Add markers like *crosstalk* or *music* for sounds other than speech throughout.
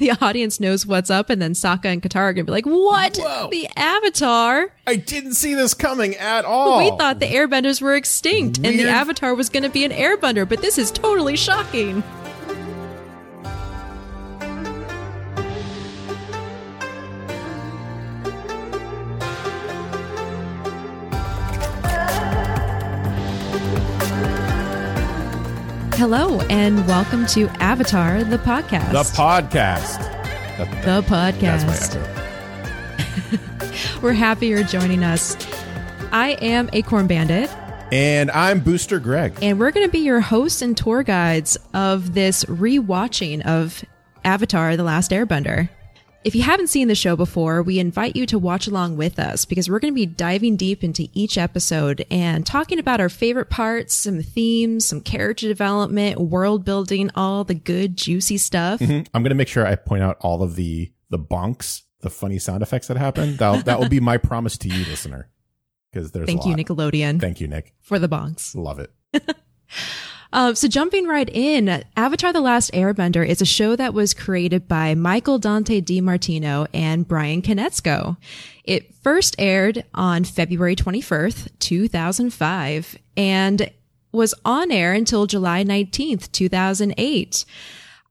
the *laughs* audience knows what's up, and then Sokka and Katara are gonna be like, "What? Whoa. The Avatar? I didn't see this coming at all. We thought the Airbenders were extinct, and the Avatar was gonna be an Airbender, but this is totally shocking." Hello, and welcome to Avatar, the podcast. the podcast. The my podcast. *laughs* We're happy you're joining us. I am Acorn Bandit, And I'm Booster Greg. and we're going to be your hosts and tour guides of this rewatching of Avatar The Last Airbender. If you haven't seen the show before, we invite you to watch along with us because we're going to be diving deep into each episode and talking about our favorite parts, some themes, some character development, world building, all the good, juicy stuff. Mm-hmm. I'm going to make sure I point out all of the the bonks, the funny sound effects that happen. That that will be my promise to you, listener. Because there's Thank you. Nickelodeon, Thank you, Nick. for the bonks. Love it. *laughs* Uh, so jumping right in, Avatar: The Last Airbender is a show that was created by Michael Dante DiMartino and Brian Konietzko. It first aired on February 21st, 2005, and was on air until July 19th, 2008.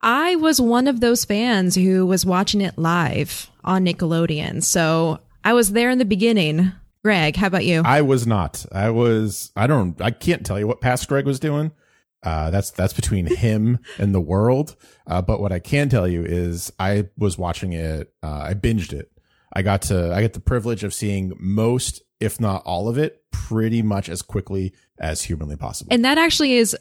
I was one of those fans who was watching it live on Nickelodeon, so I was there in the beginning. Greg, how about you? I was not. I was. I don't. I can't tell you what past Greg was doing. Uh, that's that's between him and the world. Uh, but what I can tell you is I was watching it. Uh, I binged it. I got to. I get the privilege of seeing most, if not all of it, pretty much as quickly as humanly possible. And that actually is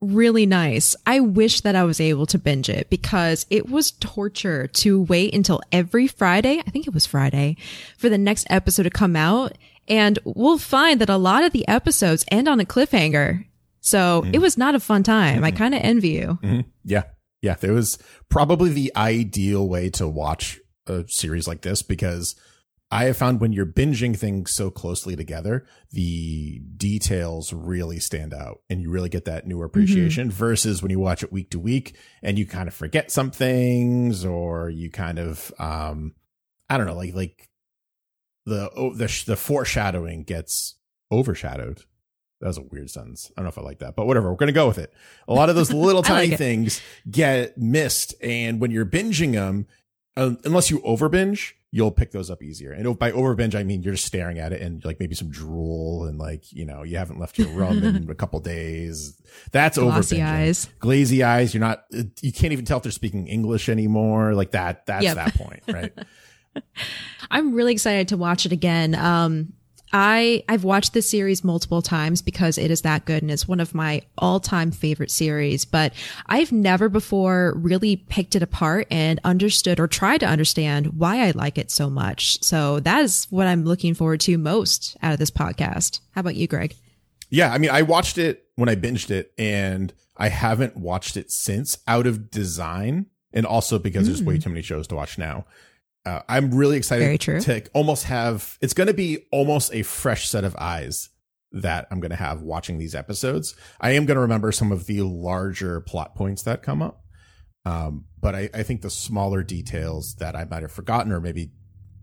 really nice. I wish that I was able to binge it because it was torture to wait until every Friday. I think it was Friday for the next episode to come out. And we'll find that a lot of the episodes end on a cliffhanger. So it was not a fun time. I kind of envy you. Mhm. Yeah. Yeah. It was probably the ideal way to watch a series like this because I have found when you're binging things so closely together, the details really stand out and you really get that new appreciation versus when you watch it week to week and you kind of forget some things or you kind of, um, I don't know, like, like the, oh, the, the foreshadowing gets overshadowed. That was a weird sentence. I don't know if I like that, but whatever. We're going to go with it. A lot of those little *laughs* I like tiny things get missed. And when you're binging them, uh, unless you over binge, you'll pick those up easier. And by over binge, I mean you're just staring at it and like maybe some drool and like, you know, you haven't left your room in *laughs* a couple days. That's over eyes. Glazy eyes. You're not, uh, you can't even tell if they're speaking English anymore. Like that, that's Yep. that point, right? *laughs* I'm really excited to watch it again. Um, I I've watched this series multiple times because it is that good and it's one of my all-time favorite series, but I've never before really picked it apart and understood or tried to understand why I like it so much. So that is what I'm looking forward to most out of this podcast. How about you, Greg? Yeah, I mean, I watched it when I binged it, and I haven't watched it since out of design, and also because there's way mm. too many shows to watch now. Uh, I'm really excited to almost have. It's going to be almost a fresh set of eyes that I'm going to have watching these episodes. I am going to remember some of the larger plot points that come up, um, but I, I think the smaller details that I might have forgotten or maybe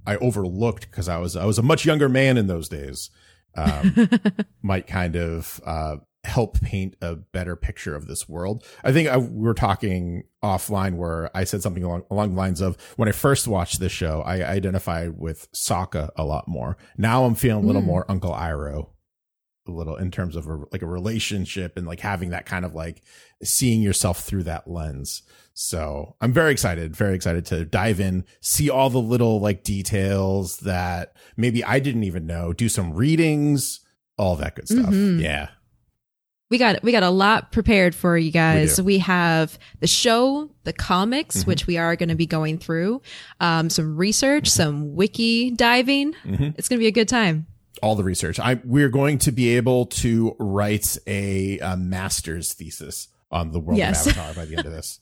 I overlooked because I was I was a much younger man in those days. Um, *laughs* might kind of uh, help paint a better picture of this world. I think I, we were talking offline where I said something along, along the lines of when I first watched this show, I identified with Sokka a lot more. Now I'm feeling a little Mm. more Uncle Iroh, a little in terms of a, like a relationship and like having that kind of like seeing yourself through that lens. So I'm very excited, very excited to dive in, see all the little like details that maybe I didn't even know, do some readings, all that good stuff. Mhm. Yeah. We got we got a lot prepared for you guys. do. We, have the show, the comics, Mhm. which we are going to be going through, um, some research, some wiki diving. Mhm. It's going to be a good time. all the research. I we're going to be able to write a, a master's thesis on the world Yes. of Avatar by the end of this.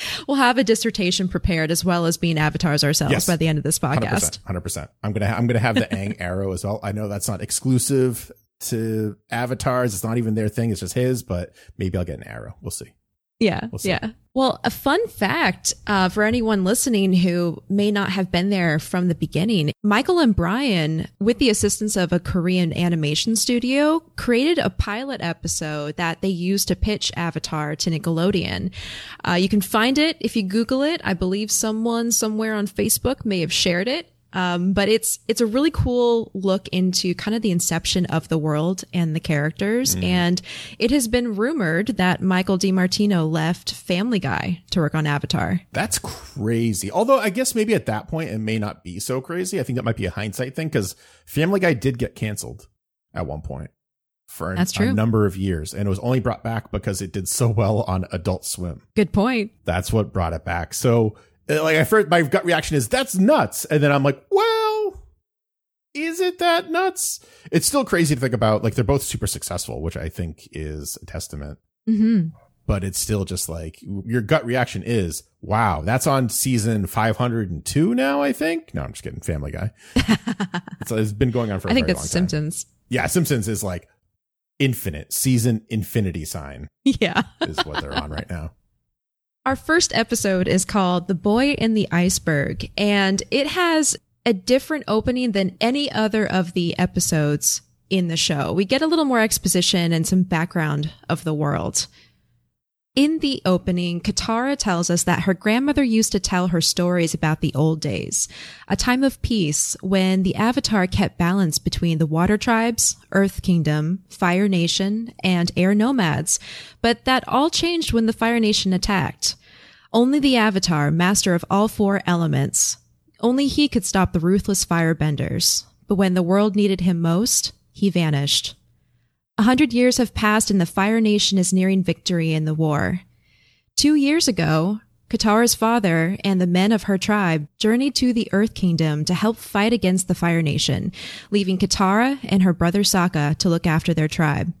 *laughs* We'll have a dissertation prepared as well as being avatars ourselves Yes. by the end of this podcast. percent, hundred percent. I'm gonna ha- I'm gonna have the Aang *laughs* arrow as well. I know that's not exclusive to avatars. It's not even their thing. It's just his. But maybe I'll get an arrow. We'll see. Yeah. We'll see. yeah. Well, a fun fact uh, for anyone listening who may not have been there from the beginning Michael and Brian, with the assistance of a Korean animation studio, created a pilot episode that they used to pitch Avatar to Nickelodeon. Uh, you can find it if you Google it. I believe someone somewhere on Facebook may have shared it. Um, but it's it's a really cool look into kind of the inception of the world and the characters. And it has been rumored that Michael DiMartino left Family Guy to work on Avatar. That's crazy. Although I guess maybe at that point it may not be so crazy. I think that might be a hindsight thing because Family Guy did get canceled at one point for an- a number of years, and it was only brought back because it did so well on Adult Swim. Good point. That's what brought it back. So, like, I first my gut reaction is that's nuts, and then I'm like, well, is it that nuts? It's still crazy to think about. Like, they're both super successful, which I think is a testament. hmm But it's still just like your gut reaction is, wow, that's on season 502 now. I think. No, I'm just kidding. Family Guy. *laughs* it's, it's been going on for. I I think that's long time. Simpsons. Yeah, Simpsons is like infinite season infinity sign *laughs* Yeah. is what they're on right now. Our first episode is called The Boy in the Iceberg, and it has a different opening than any other of the episodes in the show. We get a little more exposition and some background of the world. In the opening, Katara tells us that her grandmother used to tell her stories about the old days, a time of peace when the Avatar kept balance between the Water Tribes, Earth Kingdom, Fire Nation, and Air Nomads, but that all changed when the Fire Nation attacked. Only the Avatar, master of all four elements, only he could stop the ruthless firebenders. But when the world needed him most, he vanished. A hundred years have passed and the Fire Nation is nearing victory in the war. Two years ago, Katara's father and the men of her tribe journeyed to the Earth Kingdom to help fight against the Fire Nation, leaving Katara and her brother Sokka to look after their tribe.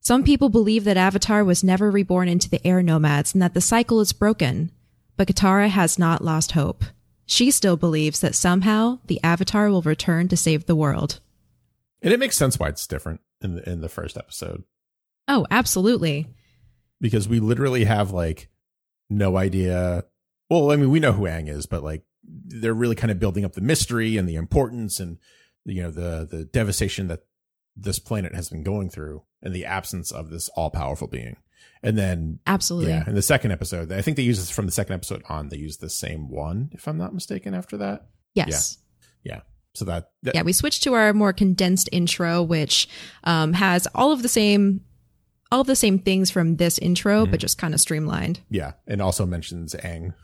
Some people believe that Avatar was never reborn into the air nomads and that the cycle is broken, but Katara has not lost hope. She still believes that somehow the Avatar will return to save the world. And it makes sense why it's different in the, in the first episode Oh, absolutely. because we literally have like no idea. Well, I mean, we know who Aang is, but like they're really kind of building up the mystery and the importance and you know the the devastation that this planet has been going through and the absence of this all powerful being. And then Absolutely. yeah, in the second episode, I think they use this from the second episode on. They use the same one, if I'm not mistaken. After that, Yes. So that, that Yeah, we switched to our more condensed intro, which um, has all of the same, all of the same things from this intro, but just kind of streamlined. Yeah, and also mentions Aang.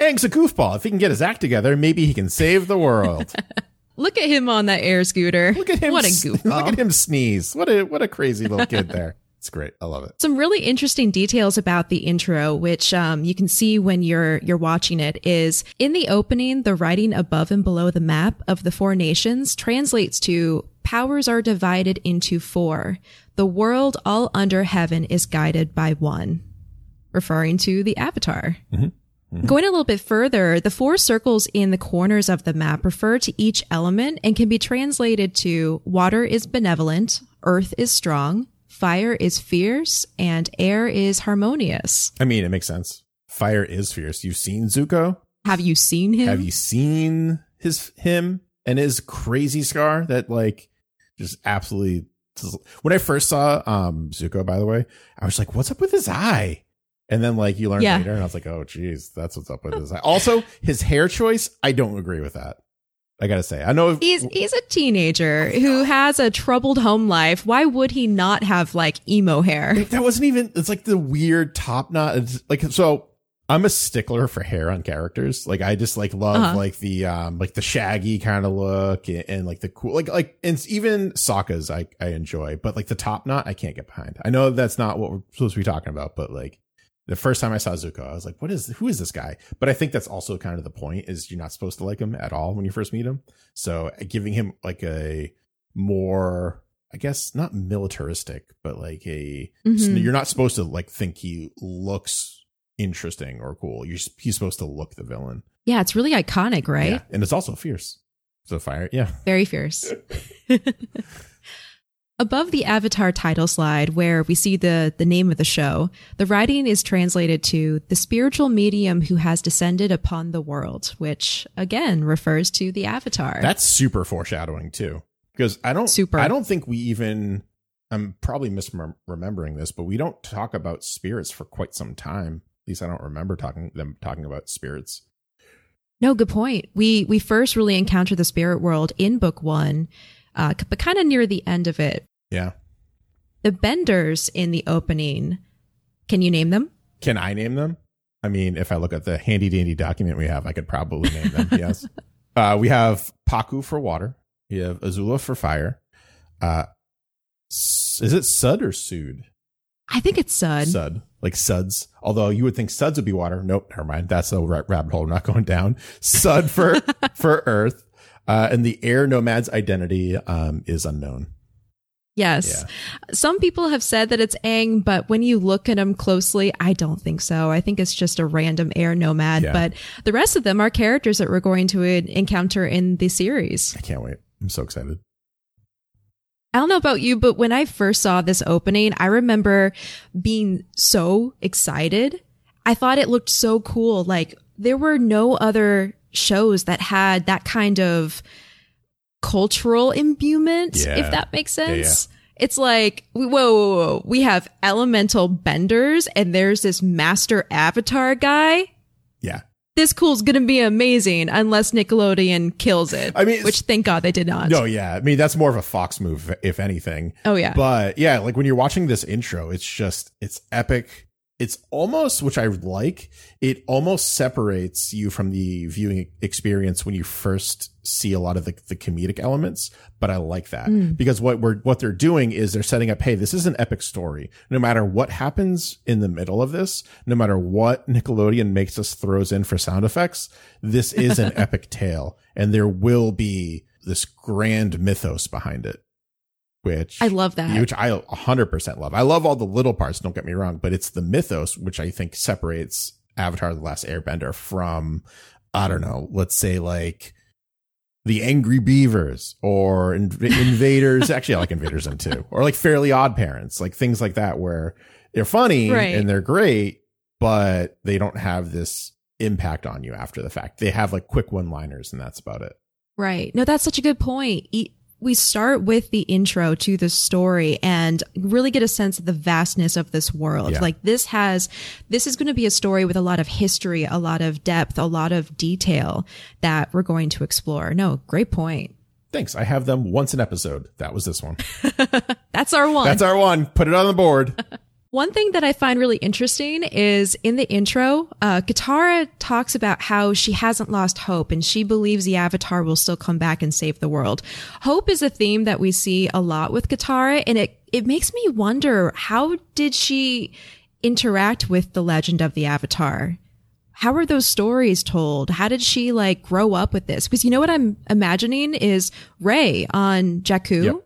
Aang's a goofball. If he can get his act together, maybe he can save the world. *laughs* Look at him on that air scooter. Look at him! What a *laughs* goofball. Look at him sneeze. What a what a crazy little kid there. It's great. I love it. Some really interesting details about the intro, which um, you can see when you're you're watching it, is in the opening, the writing above and below the map of the four nations translates to powers are divided into four. The world all under heaven is guided by one, referring to the Avatar. Going a little bit further, the four circles in the corners of the map refer to each element and can be translated to water is benevolent, earth is strong, fire is fierce, and air is harmonious. I mean, it makes sense. Fire is fierce. You've seen Zuko. Have you seen him? Have you seen his him and his crazy scar that like just absolutely when I first saw um Zuko by the way, I was like, what's up with his eye? And then like you learn Yeah. later and I was like, oh geez, that's what's up with his eye. Also, his hair choice, I don't agree with that. I gotta say. I know He's he's a teenager who has a troubled home life. Why would he not have like emo hair? That wasn't even it's like the weird top knot it's like so i'm a stickler for hair on characters like i just like love Uh-huh. like the um like the shaggy kind of look and, and like the cool like like and even Sokka's i i enjoy but like the top knot i can't get behind i know that's not what we're supposed to be talking about but like the first time I saw Zuko, I was like, "What is? Who is this guy?" But I think that's also kind of the point: is you're not supposed to like him at all when you first meet him. So giving him like a more, I guess, not militaristic, but like a Mhm. you're not supposed to like think he looks interesting or cool. You're he's supposed to look the villain, Yeah, it's really iconic, right? Yeah. And it's also fierce. So fire, yeah. Very fierce. *laughs* *laughs* Above the Avatar title slide, where we see the, the name of the show, the writing is translated to the spiritual medium who has descended upon the world, which again refers to the Avatar. That's super foreshadowing too. Because I don't Super. I don't think we even I'm probably misremembering this, but we don't talk about spirits for quite some time. At least I don't remember talking them talking about spirits. No, good point. We we first really encounter the spirit world in book one, uh, but kind of near the end of it. Yeah. The benders in the opening. Can you name them? Can I name them? I mean, if I look at the handy dandy document we have, I could probably name them. *laughs* yes. Uh, we have Pakku for water. We have Azula for fire. Uh, is it Sud or Sud? I think it's Sud. Sud, like Suds. Although you would think Suds would be water. Nope, never mind. That's a rabbit hole. I'm not going down. Sud for *laughs* for Earth, uh, and the air nomad's identity um, is unknown. Yes. Some people have said that it's Aang, but when you look at him closely, I don't think so. I think it's just a random air nomad, Yeah. but the rest of them are characters that we're going to encounter in the series. I can't wait. I'm so excited. I don't know about you, but when I first saw this opening, I remember being so excited. I thought it looked so cool. Like there were no other shows that had that kind of cultural imbuement, Yeah. if that makes Yeah, sense. It's like, whoa, whoa, whoa, we have elemental benders and there's this master avatar guy. Yeah. This cool's gonna be amazing unless Nickelodeon kills it. I mean, which thank God they did not. No, yeah. I mean, that's more of a Fox move, if anything. Oh yeah. But yeah, like when you're watching this intro, it's just it's epic. It's almost which I like. It almost separates you from the viewing experience when you first see a lot of the, the comedic elements. But I like that Mm. because what we're what they're doing is they're setting up. Hey, this is an epic story. No matter what happens in the middle of this, no matter what Nickelodeon makes us throws in for sound effects, this is an *laughs* epic tale, and there will be this grand mythos behind it. Which I love that. which I 100% love. I love all the little parts, don't get me wrong, but it's the mythos which I think separates Avatar the Last Airbender from I don't know, let's say like the Angry Beavers or Inv- *laughs* Invaders. Actually, I like Invader Zim too. Or like Fairly Odd Parents, like things like that where they're funny Right. and they're great, but they don't have this impact on you after the fact. They have like quick one-liners and that's about it. Right. No, that's such a good point. E- We start with the intro to the story and really get a sense of the vastness of this world. Yeah. Like this has, this is going to be a story with a lot of history, a lot of depth, a lot of detail that we're going to explore. No, great point. Thanks. I have them once an episode. That was this one. *laughs* That's our one. That's our one. Put it on the board. *laughs* One thing that I find really interesting is in the intro, uh, Katara talks about how she hasn't lost hope and she believes the Avatar will still come back and save the world. Hope is a theme that we see a lot with Katara and it, it makes me wonder, how did she interact with the legend of the Avatar? How are those stories told? How did she like grow up with this? Because you know what I'm imagining is Rey on Jakku Yep.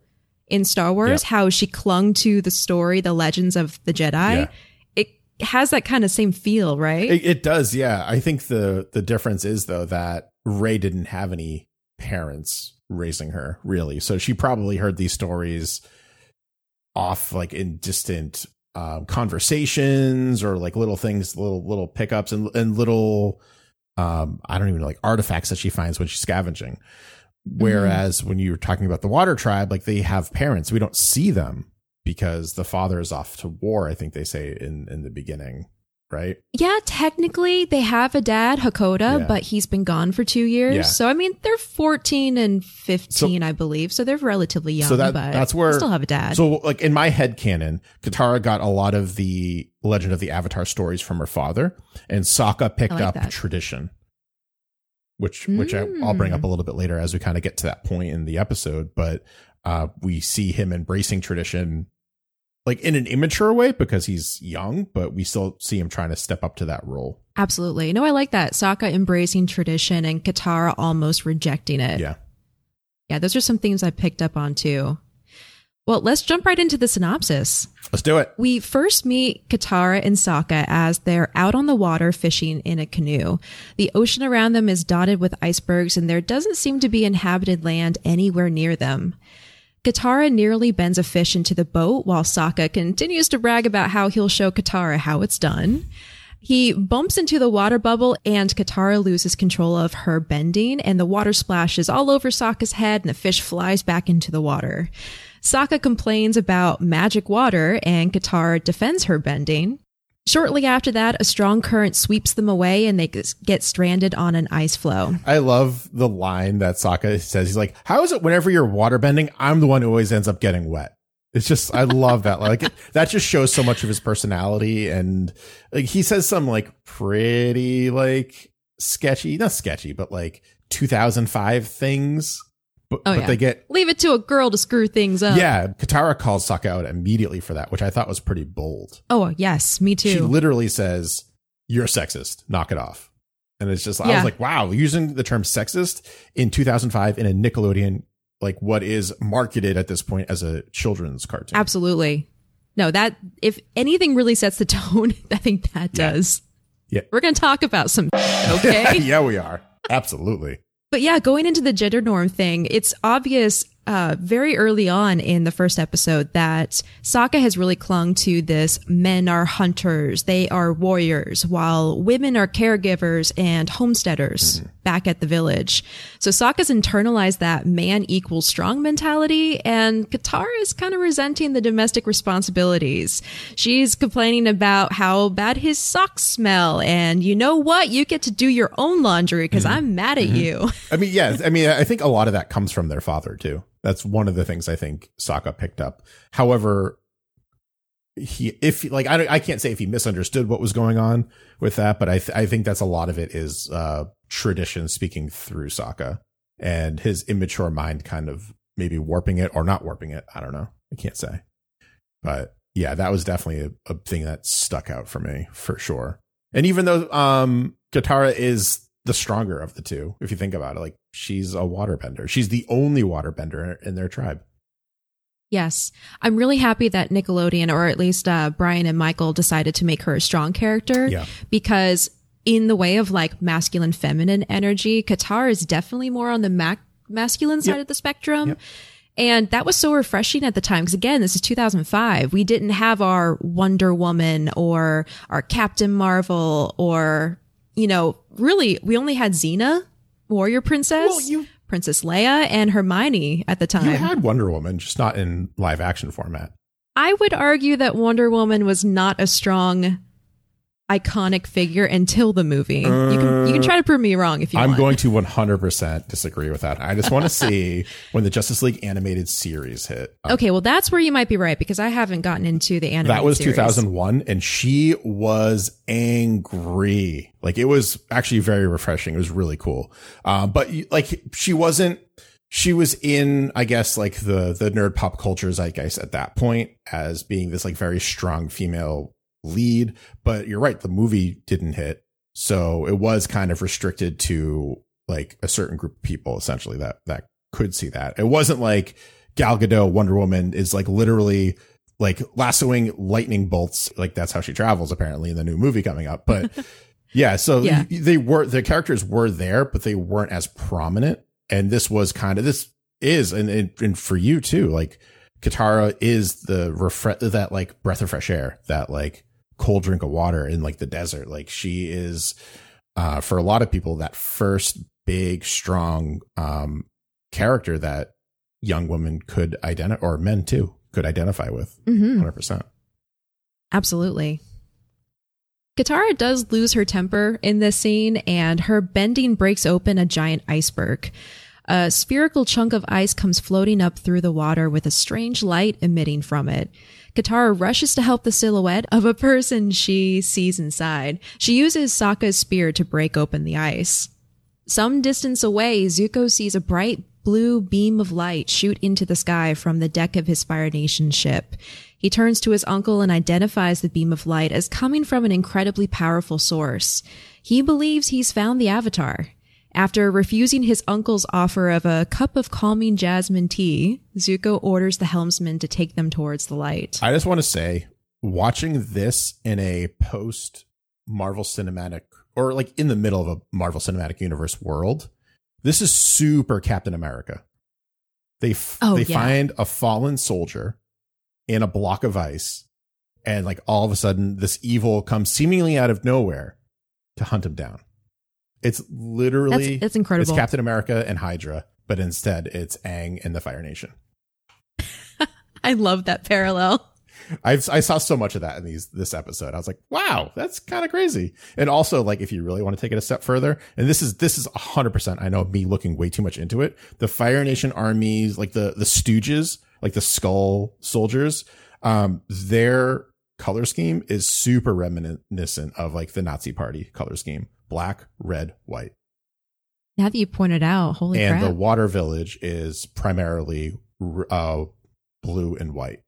In Star Wars, Yep. how she clung to the story, the legends of the Jedi. Yeah. It has that kind of same feel, right? It, it does, yeah. I think the the difference is though that Rey didn't have any parents raising her, really. So she probably heard these stories off like in distant um, conversations or like little things, little little pickups and and little um I don't even know like artifacts that she finds when she's scavenging. Mm-hmm. Whereas when you're talking about the water tribe, like they have parents, we don't see them because the father is off to war. I think they say in in the beginning, right? yeah, technically they have a dad, Hakoda, Yeah. but he's been gone for two years. Yeah. So I mean, they're 14 and 15, I believe. So they're relatively young, So that- but that's where- they still have a dad. So, like in my head canon, Katara got a lot of the Legend of the Avatar stories from her father, and Sokka picked like up that. tradition, which which I, I'll bring Mm. up a little bit later as we kind of get to that point in the episode. But uh, we see him embracing tradition, like in an immature way because he's young, but we still see him trying to step up to that role. Absolutely. No, I like that. Sokka embracing tradition and Katara almost rejecting it. Yeah, Yeah, those are some things I picked up on too. Well, let's jump right into the synopsis. let's do it. We first meet Katara and Sokka as they're out on the water fishing in a canoe. The ocean around them is dotted with icebergs and there doesn't seem to be inhabited land anywhere near them. Katara nearly bends a fish into the boat while Sokka continues to brag about how he'll show Katara how it's done. He bumps into the water bubble and Katara loses control of her bending and the water splashes all over Sokka's head and the fish flies back into the water. Sokka complains about magic water and Katara defends her bending. Shortly after that, a strong current sweeps them away and they get stranded on an ice floe. I love the line that Sokka says. He's like, How is it whenever you're water bending, I'm the one who always ends up getting wet? It's just, I love that. Like, *laughs* that just shows so much of his personality. And like, he says some like pretty, like, sketchy, not sketchy, but like 2005 things but, oh, but yeah. they get leave it to a girl to screw things up. Yeah, Katara calls Sokka out immediately for that, which I thought was pretty bold. Oh yes, me too. She literally says, "You're sexist. Knock it off." And it's just, yeah. I was like, wow, using the term sexist in 2005 in a Nickelodeon, like what is marketed at this point as a children's cartoon. Absolutely. No, that, if anything really sets the tone, *laughs* I think that does. Yeah. We're going to talk about some, *laughs* okay? yeah, we are. Absolutely. But yeah, going into the gender norm thing, it's obvious uh, very early on in the first episode that Sokka has really clung to this men are hunters, they are warriors, while women are caregivers and homesteaders mm-hmm. back at the village. So Sokka's internalized that man equals strong mentality, and Katara is kind of resenting the domestic responsibilities. She's complaining about how bad his socks smell, and you know what? You get to do your own laundry because mm-hmm. I'm mad at mm-hmm. you. I mean, yes. I mean, I think a lot of that comes from their father too. That's one of the things I think Sokka picked up. However, he if like I I can't say if he misunderstood what was going on with that, but I th- I think that's a lot of it is uh tradition speaking through Sokka and his immature mind kind of maybe warping it or not warping it. I don't know. I can't say. But yeah, that was definitely a, a thing that stuck out for me for sure. And even though um Katara is the stronger of the two, if you think about it, like she's a waterbender. She's the only waterbender in their tribe. Yes. I'm really happy that Nickelodeon, or at least uh, Brian and Michael, decided to make her a strong character. Yeah. Because in the way of like masculine feminine energy, Katara is definitely more on the mac- masculine side yep. of the spectrum. Yep. And that was so refreshing at the time. Cause again, this is 2005. We didn't have our Wonder Woman or our Captain Marvel or, you know, really, we only had Xena warrior princess, well, you, Princess Leia, and Hermione at the time. You had Wonder Woman, just not in live action format. I would argue that Wonder Woman was not a strong iconic figure until the movie. Uh, you can you can try to prove me wrong if you I'm want. going to 100% disagree with that. I just want to see when the Justice League animated series hit. *laughs* Okay, well that's where you might be right because I haven't gotten into the animated That was series. 2001 and she was angry. Like it was actually very refreshing. It was really cool. Uh, but like she wasn't she was in, I guess, like the the nerd pop culture zeitgeist at that point as being this like very strong female lead, but you're right. The movie didn't hit. So it was kind of restricted to like a certain group of people essentially that, that could see that. It wasn't like Gal Gadot, Wonder Woman is like literally like lassoing lightning bolts. Like that's how she travels apparently in the new movie coming up. But *laughs* yeah, so yeah. they were, the characters were there, but they weren't as prominent. And this was kind of, this is, and, and, and for you too, like Katara is the refresh, that like breath of fresh air, that like cold drink of water in like the desert. Like she is, uh, for a lot of people, that first big, strong, um, character that young women could identify, or men too, could identify with mm-hmm. 100%. Absolutely. Katara does lose her temper in this scene, and her bending breaks open a giant iceberg. A spherical chunk of ice comes floating up through the water with a strange light emitting from it. Katara rushes to help the silhouette of a person she sees inside. She uses Sokka's spear to break open the ice. Some distance away, Zuko sees a bright blue beam of light shoot into the sky from the deck of his Fire Nation ship. He turns to his uncle and identifies the beam of light as coming from an incredibly powerful source. He believes he's found the Avatar. After refusing his uncle's offer of a cup of calming jasmine tea, Zuko orders the helmsman to take them towards the light. I just want to say, watching this in a post Marvel Cinematic or like in the middle of a Marvel Cinematic Universe world, this is super Captain America. They f- Oh, they yeah. find a fallen soldier in a block of ice, and like all of a sudden, this evil comes seemingly out of nowhere to hunt him down. It's literally that's incredible. it's Captain America and Hydra, but instead it's Aang and the Fire Nation. *laughs* I love that parallel. I've I saw so much of that in these this episode. I was like, wow, that's kind of crazy. And also, like, if you really want to take it a step further, and this is this is hundred percent. I know me looking way too much into it. The Fire Nation armies, like the the Stooges, like the Skull Soldiers, um, their color scheme is super reminiscent of like the Nazi Party color scheme: black, red, white. Now that you pointed out, holy and crap. the Water Village is primarily uh blue and white.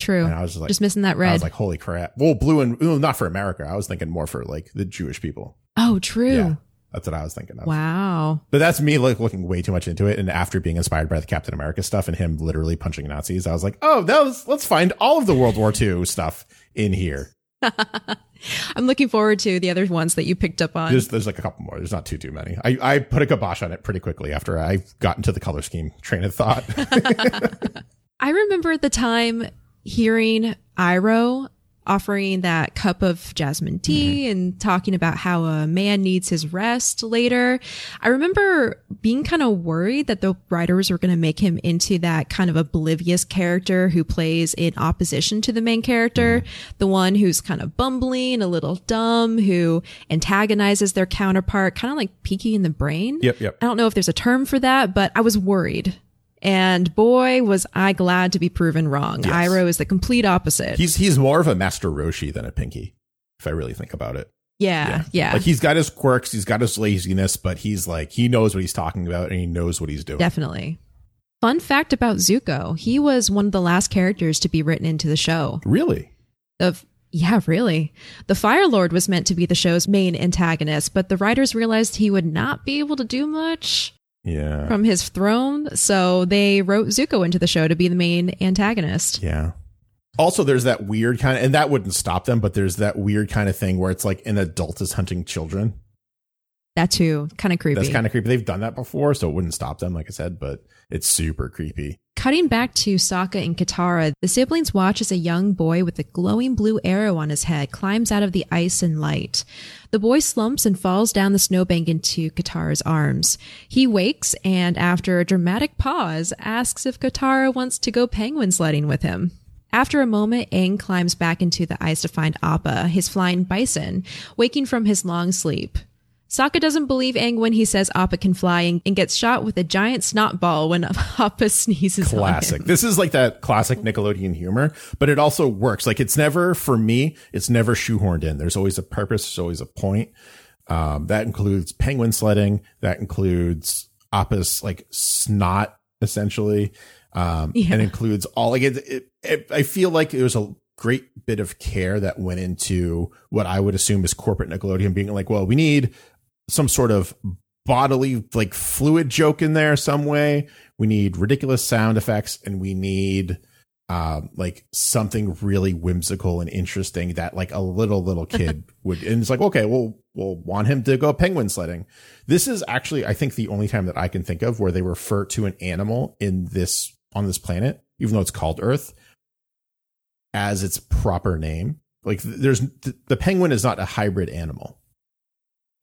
True. And I was just like, Just missing that red. I was like, holy crap. Well, blue and well, not for America. I was thinking more for like the Jewish people. oh, true. Yeah. That's what I was thinking of. Wow. But that's me like looking way too much into it. And after being inspired by the Captain America stuff and him literally punching Nazis, I was like, oh, that was, let's find all of the World War II stuff in here. *laughs* I'm looking forward to the other ones that you picked up on. There's, there's like a couple more. There's not too, too many. I, I put a kibosh on it pretty quickly after I got into the color scheme train of thought. *laughs* *laughs* I remember at the time hearing Iroh offering that cup of jasmine tea Mm-hmm. and talking about how a man needs his rest later. I remember being kind of worried that the writers were going to make him into that kind of oblivious character who plays in opposition to the main character, Mm-hmm. the one who's kind of bumbling, a little dumb, who antagonizes their counterpart, kind of like Pinky and the Brain. yep, yep. I don't know if there's a term for that, but I was worried. And boy, was I glad to be proven wrong. Yes. Iroh is the complete opposite. He's, he's more of a Master Roshi than a Pinky, if I really think about it. yeah, yeah, Like he's got his quirks, he's got his laziness, but he's like, he knows what he's talking about and he knows what he's doing. definitely. Fun fact about Zuko: he was one of the last characters to be written into the show. Really? Of yeah, really. The Fire Lord was meant to be the show's main antagonist, but the writers realized he would not be able to do much Yeah. from his throne, so they wrote Zuko into the show to be the main antagonist. Yeah. Also, there's that weird kind of, and that wouldn't stop them, but there's that weird kind of thing where it's like an adult is hunting children. That too, kind of creepy. That's kind of creepy. They've done that before, so it wouldn't stop them, like I said, but it's super creepy. Cutting back to Sokka and Katara, the siblings watch as a young boy with a glowing blue arrow on his head climbs out of the ice and light. The boy slumps and falls down the snowbank into Katara's arms. He wakes and, after a dramatic pause, asks if Katara wants to go penguin sledding with him. After a moment, Aang climbs back into the ice to find Appa, his flying bison, waking from his long sleep. Sokka doesn't believe Aang when he says Appa can fly and, and gets shot with a giant snot ball when *laughs* Appa sneezes. Classic. This is like that classic Nickelodeon humor, but it also works. Like it's never, for me, it's never shoehorned in. There's always a purpose. There's always a point. Um, that includes penguin sledding. That includes Appa's like snot, essentially. Um, Yeah. and includes all like it, it, it, I feel like it was a great bit of care that went into what I would assume is corporate Nickelodeon being like, well, we need some sort of bodily like fluid joke in there some way. We need ridiculous sound effects and we need um like something really whimsical and interesting that like a little little *laughs* kid would and it's like okay we'll we'll want him to go penguin sledding. This is actually i think the only time that i can think of where they refer to an animal in this on this planet even though it's called earth as its proper name. Like th- there's the penguin is not a hybrid animal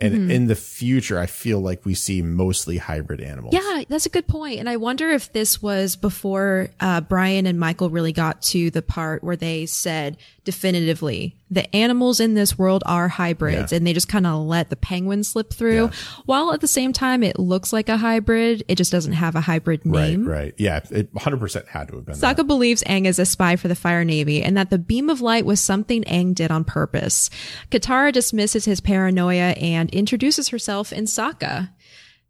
and Mhm. in the future i feel like we see mostly hybrid animals Yeah, that's a good point. And I wonder if this was before uh, Brian and Michael really got to the part where they said definitively the animals in this world are hybrids Yeah. and they just kind of let the penguin slip through. Yeah. While at the same time, it looks like a hybrid, it just doesn't have a hybrid name. right right yeah it 100% had to have been that. Sokka believes Aang is a spy for the Fire Navy and that the beam of light was something Aang did on purpose. Katara dismisses his paranoia and introduces herself in Sokka.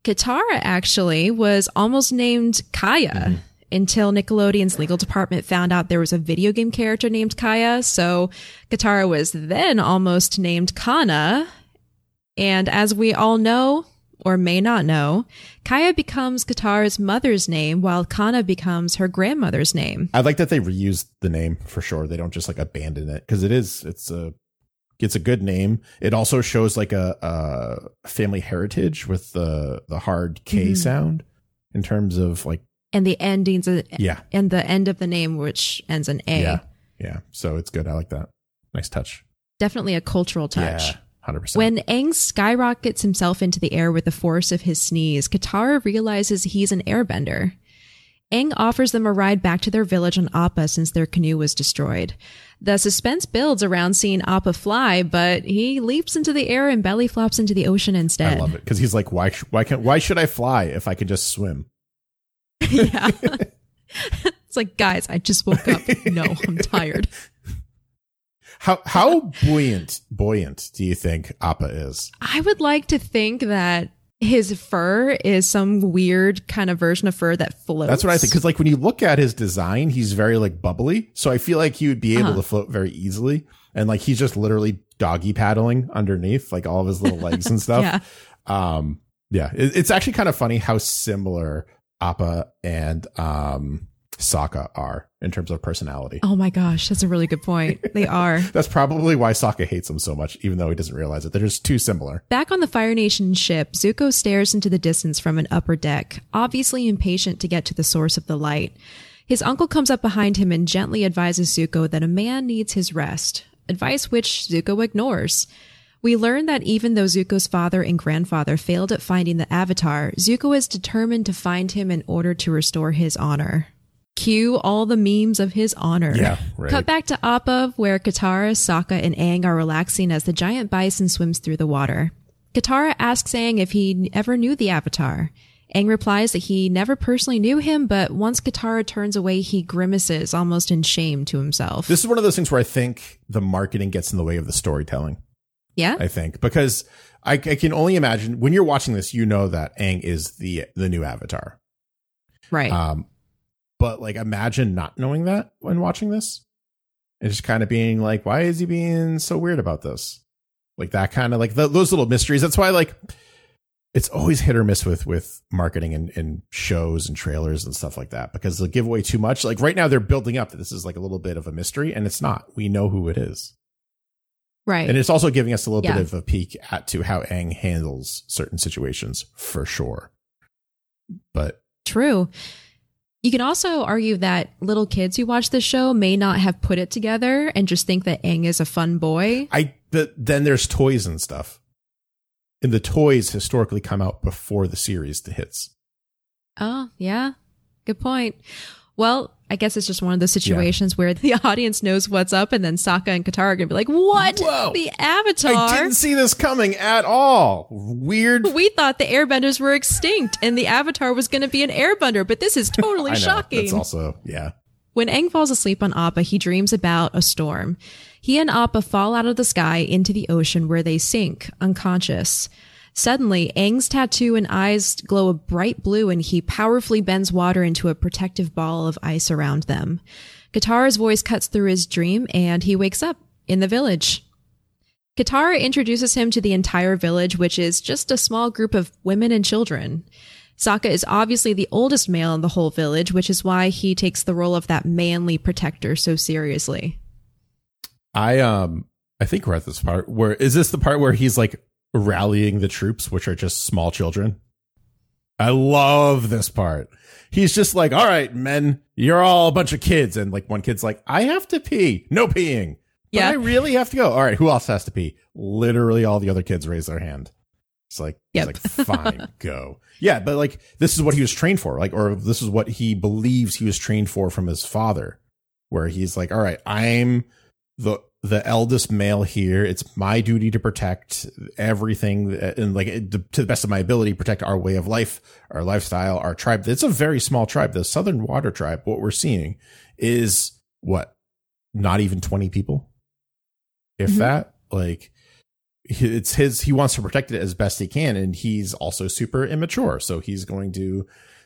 Katara actually was almost named Kya mm-hmm. Until Nickelodeon's legal department found out there was a video game character named Kya. So Katara was then almost named Kanna. And as we all know, or may not know, Kya becomes Katara's mother's name while Kanna becomes her grandmother's name. I like that they reused the name for sure. They don't just like abandon it because it is it's a it's a good name. It also shows like a, a family heritage with the the hard K Mhm. sound in terms of like and the endings, Yeah. and the end of the name, which ends in A. Yeah. Yeah. So it's good. I like that. Nice touch. Definitely a cultural touch. Yeah. 100%. When Aang skyrockets himself into the air with the force of his sneeze, Katara realizes he's an airbender. Aang offers them a ride back to their village on Appa since their canoe was destroyed. The suspense builds around seeing Appa fly, but he leaps into the air and belly flops into the ocean instead. I love it because he's like, why, sh- why can, why should I fly if I could just swim? Yeah. *laughs* it's like, guys, I just woke up. No, I'm tired. How, how buoyant, buoyant do you think Appa is? I would like to think that his fur is some weird kind of version of fur that floats. That's what I think. Cause like when you look at his design, he's very like bubbly. So I feel like he would be able Uh-huh. to float very easily. And like he's just literally doggy paddling underneath, like all of his little legs and stuff. *laughs* Yeah. Um, yeah, it, it's actually kind of funny how similar Appa and um Sokka are in terms of personality. Oh my gosh, that's a really good point. They *laughs* are. That's probably why Sokka hates him so much, even though he doesn't realize it. They're just too similar. Back on the Fire Nation ship, Zuko stares into the distance from an upper deck, obviously impatient to get to the source of the light. His uncle comes up behind him and gently advises Zuko that a man needs his rest, advice which Zuko ignores. We learn that even though Zuko's father and grandfather failed at finding the Avatar, Zuko is determined to find him in order to restore his honor. Cue all the memes of his honor. Yeah, right. Cut back to Appa, where Katara, Sokka, and Aang are relaxing as the giant bison swims through the water. Katara asks Aang if he ever knew the Avatar. Aang replies that he never personally knew him, but once Katara turns away, he grimaces almost in shame to himself. This is one of those things where I think the marketing gets in the way of the storytelling. Yeah? I think because I, I can only imagine when you're watching this, you know that Aang is the the new Avatar. right. Um, but like, imagine not knowing that when watching this, and just kind of being like, why is he being so weird about this? Like that kind of like th those little mysteries. That's why like it's always hit or miss with with marketing and, and shows and trailers and stuff like that because they'll give away too much. Like right now, they're building up that this is like a little bit of a mystery, and it's not. We know who it is. Right. And it's also giving us a little Yeah. bit of a peek at to how Aang handles certain situations for sure. But True. You can also argue that little kids who watch this show may not have put it together and just think that Aang is a fun boy. I but then there's toys and stuff. And the toys historically come out before the series hits. Oh, yeah. Good point. Well, I guess it's just one of those situations where the *laughs* audience knows what's up and then Sokka and Katara are to be like, what? Whoa. The Avatar? I didn't see this coming at all. Weird. We thought the airbenders were extinct and the Avatar was going to be an airbender, but this is totally *laughs* shocking. That's also yeah. When Aang falls asleep on Appa, he dreams about a storm. He and Appa fall out of the sky into the ocean where they sink, unconscious. Suddenly, Aang's tattoo and eyes glow a bright blue and he powerfully bends water into a protective ball of ice around them. Katara's voice cuts through his dream and he wakes up in the village. Katara introduces him to the entire village, which is just a small group of women and children. Sokka is obviously the oldest male in the whole village, which is why he takes the role of that manly protector so seriously. I um I think we're at this part where is this the part where he's like rallying the troops, which are just small children? I love this part. He's just like, all right, men, you're all a bunch of kids. And like one kid's like, I have to pee. No peeing. But Yeah. I really have to go. All right, who else has to pee? Literally all the other kids raise their hand. It's like, Yep. it's like, fine, *laughs* go. Yeah, but like this is what he was trained for, like, or this is what he believes he was trained for from his father, where he's like, all right, I'm the the eldest male here. It's my duty to protect everything and like to the best of my ability, protect our way of life, our lifestyle, our tribe. It's a very small tribe. The Southern Water Tribe. What we're seeing is what not even twenty people, if Mhm. that. Like it's his. He wants to protect it as best he can, and he's also super immature, so he's going to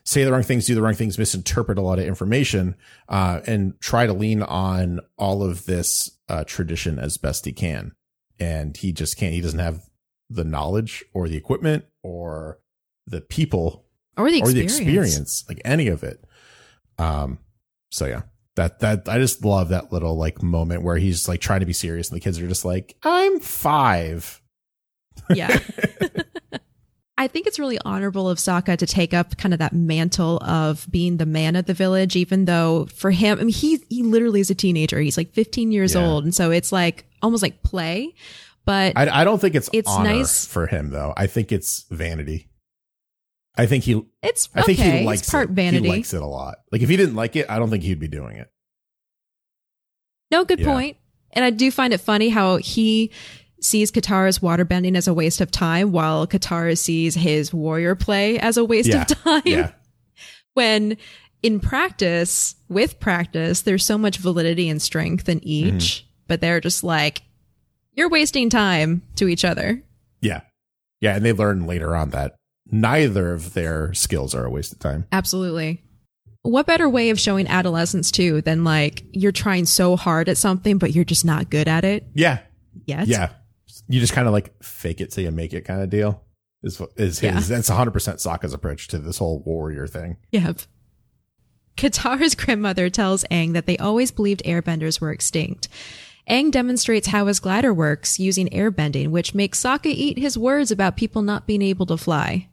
say the wrong things, do the wrong things, misinterpret a lot of information, uh, and try to lean on all of this uh, tradition as best he can. And he just can't. He doesn't have the knowledge or the equipment or the people Or the or the experience. experience, like any of it. Um. So yeah, that that I just love that little like moment where he's like trying to be serious, and the kids are just like, "I'm five. Yeah. *laughs* *laughs* I think it's really honorable of Sokka to take up kind of that mantle of being the man of the village, even though for him, I mean, he, he literally is a teenager. He's like 15 years Yeah. old. And so it's like almost like play, but I, I don't think it's It's nice- for him though. I think it's vanity. I think he it's, I think okay. he likes it's part it. vanity. He likes it a lot. Like if he didn't like it, I don't think he'd be doing it. No, good Yeah. point. And I do find it funny how he sees Katara's waterbending as a waste of time while Katara sees his warrior play as a waste Yeah. of time. Yeah. *laughs* When in practice, with practice, there's so much validity and strength in each, Mm-hmm. but they're just like, you're wasting time to each other. Yeah. Yeah. And they learn later on that neither of their skills are a waste of time. Absolutely. What better way of showing adolescence too than like you're trying so hard at something, but you're just not good at it Yeah. yet? Yeah. You just kind of like fake it till you make it kind of deal. Is is his Yeah. that's 100% Sokka's approach to this whole warrior thing. Yep. Katara's grandmother tells Aang that they always believed airbenders were extinct. Aang demonstrates how his glider works using airbending, which makes Sokka eat his words about people not being able to fly.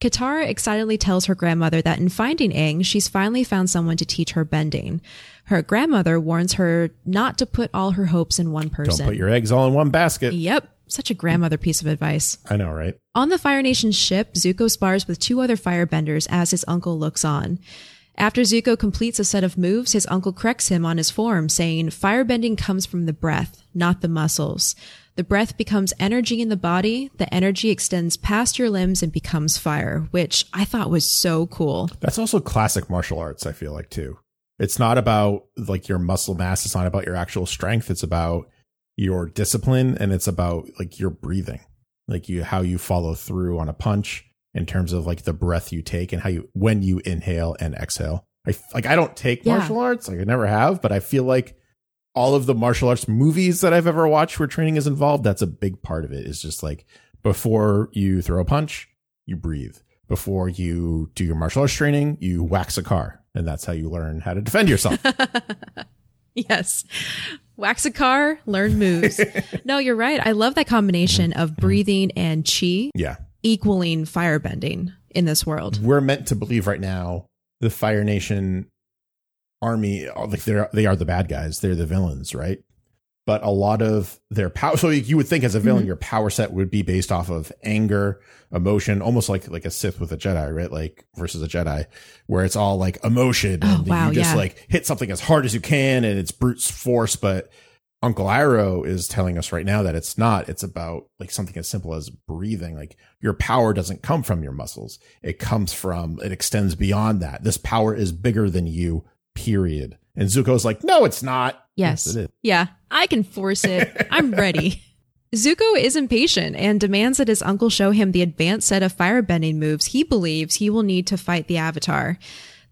Katara excitedly tells her grandmother that in finding Aang, she's finally found someone to teach her bending. Her grandmother warns her not to put all her hopes in one person. Don't put your eggs all in one basket. yep, such a grandmother piece of advice. I know, right? On the Fire Nation ship, Zuko spars with two other firebenders as his uncle looks on. After Zuko completes a set of moves, his uncle corrects him on his form, saying, Firebending comes from the breath, not the muscles. The breath becomes energy in the body, the energy extends past your limbs and becomes fire, which I thought was so cool. That's also classic martial arts, I feel like, too. It's not about like your muscle mass, it's not about your actual strength, it's about your discipline and it's about like your breathing. Like you how you follow through on a punch in terms of like the breath you take and how you when you inhale and exhale. I like I don't take Yeah. martial arts, like I never have, but I feel like all of the martial arts movies that I've ever watched where training is involved, that's a big part of it. it. Is just like before you throw a punch, you breathe. Before you do your martial arts training, you wax a car. And that's how you learn how to defend yourself. *laughs* Yes. Wax a car, learn moves. *laughs* no, you're right. I love that combination mm-hmm. of mm-hmm. breathing and chi yeah. equaling firebending in this world. We're meant to believe right now the Fire Nation army, uh, like they're, they are the bad guys. They're the villains, right? But a lot of their power, so you would think as a villain, Mhm. your power set would be based off of anger, emotion, almost like, like a Sith with a Jedi, right? Like versus a Jedi, where it's all like emotion Oh, and wow, you just yeah. like hit something as hard as you can and it's brute force. But Uncle Iroh is telling us right now that it's not. It's about like something as simple as breathing. Like your power doesn't come from your muscles. It comes from, it extends beyond that. This power is bigger than you, period. And Zuko's like, no, it's not. Yes. it is. Yeah, I can force it. I'm *laughs* ready. Zuko is impatient and demands that his uncle show him the advanced set of firebending moves he believes he will need to fight the Avatar.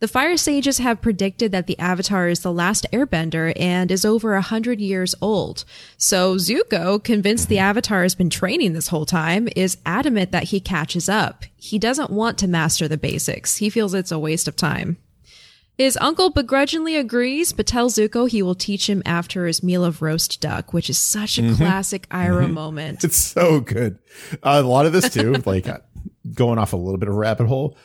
The Fire Sages have predicted that the Avatar is the last airbender and is over a hundred years old. So Zuko, convinced the mm-hmm. Avatar has been training this whole time, is adamant that he catches up. He doesn't want to master the basics. He feels it's a waste of time. His uncle begrudgingly agrees, but tells Zuko he will teach him after his meal of roast duck, which is such a classic Iroh moment. It's so good. Uh, a lot of this too, *laughs* like uh, going off a little bit of a rabbit hole.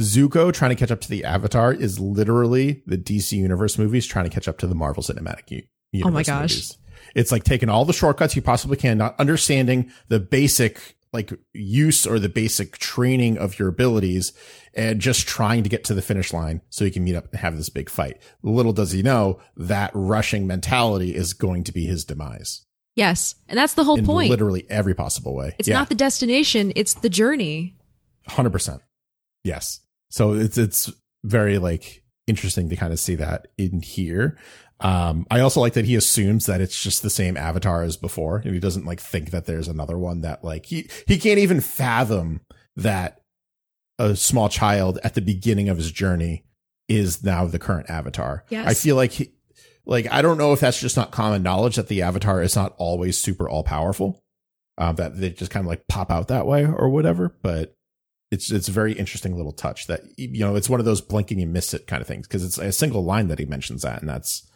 Zuko trying to catch up to the Avatar is literally the DC Universe movies trying to catch up to the Marvel Cinematic U- Universe. Oh my gosh. movies. It's like taking all the shortcuts you possibly can, not understanding the basic like use or the basic training of your abilities and just trying to get to the finish line so you can meet up and have this big fight. Little does he know that rushing mentality is going to be his demise Yes, and that's the whole in point. literally every possible way. It's yeah, not the destination, it's the journey. hundred percent. Yes. So it's it's very like interesting to kind of see that in here. Um, I also like that he assumes that it's just the same avatar as before, and he doesn't like think that there's another one that like he he can't even fathom that a small child at the beginning of his journey is now the current avatar. Yes. I feel like he, like I don't know if that's just not common knowledge that the avatar is not always super all powerful. Um, that they just kind of like pop out that way or whatever, but it's it's a very interesting little touch that you know it's one of those blink and you miss it kind of things because it's a single line that he mentions that and that's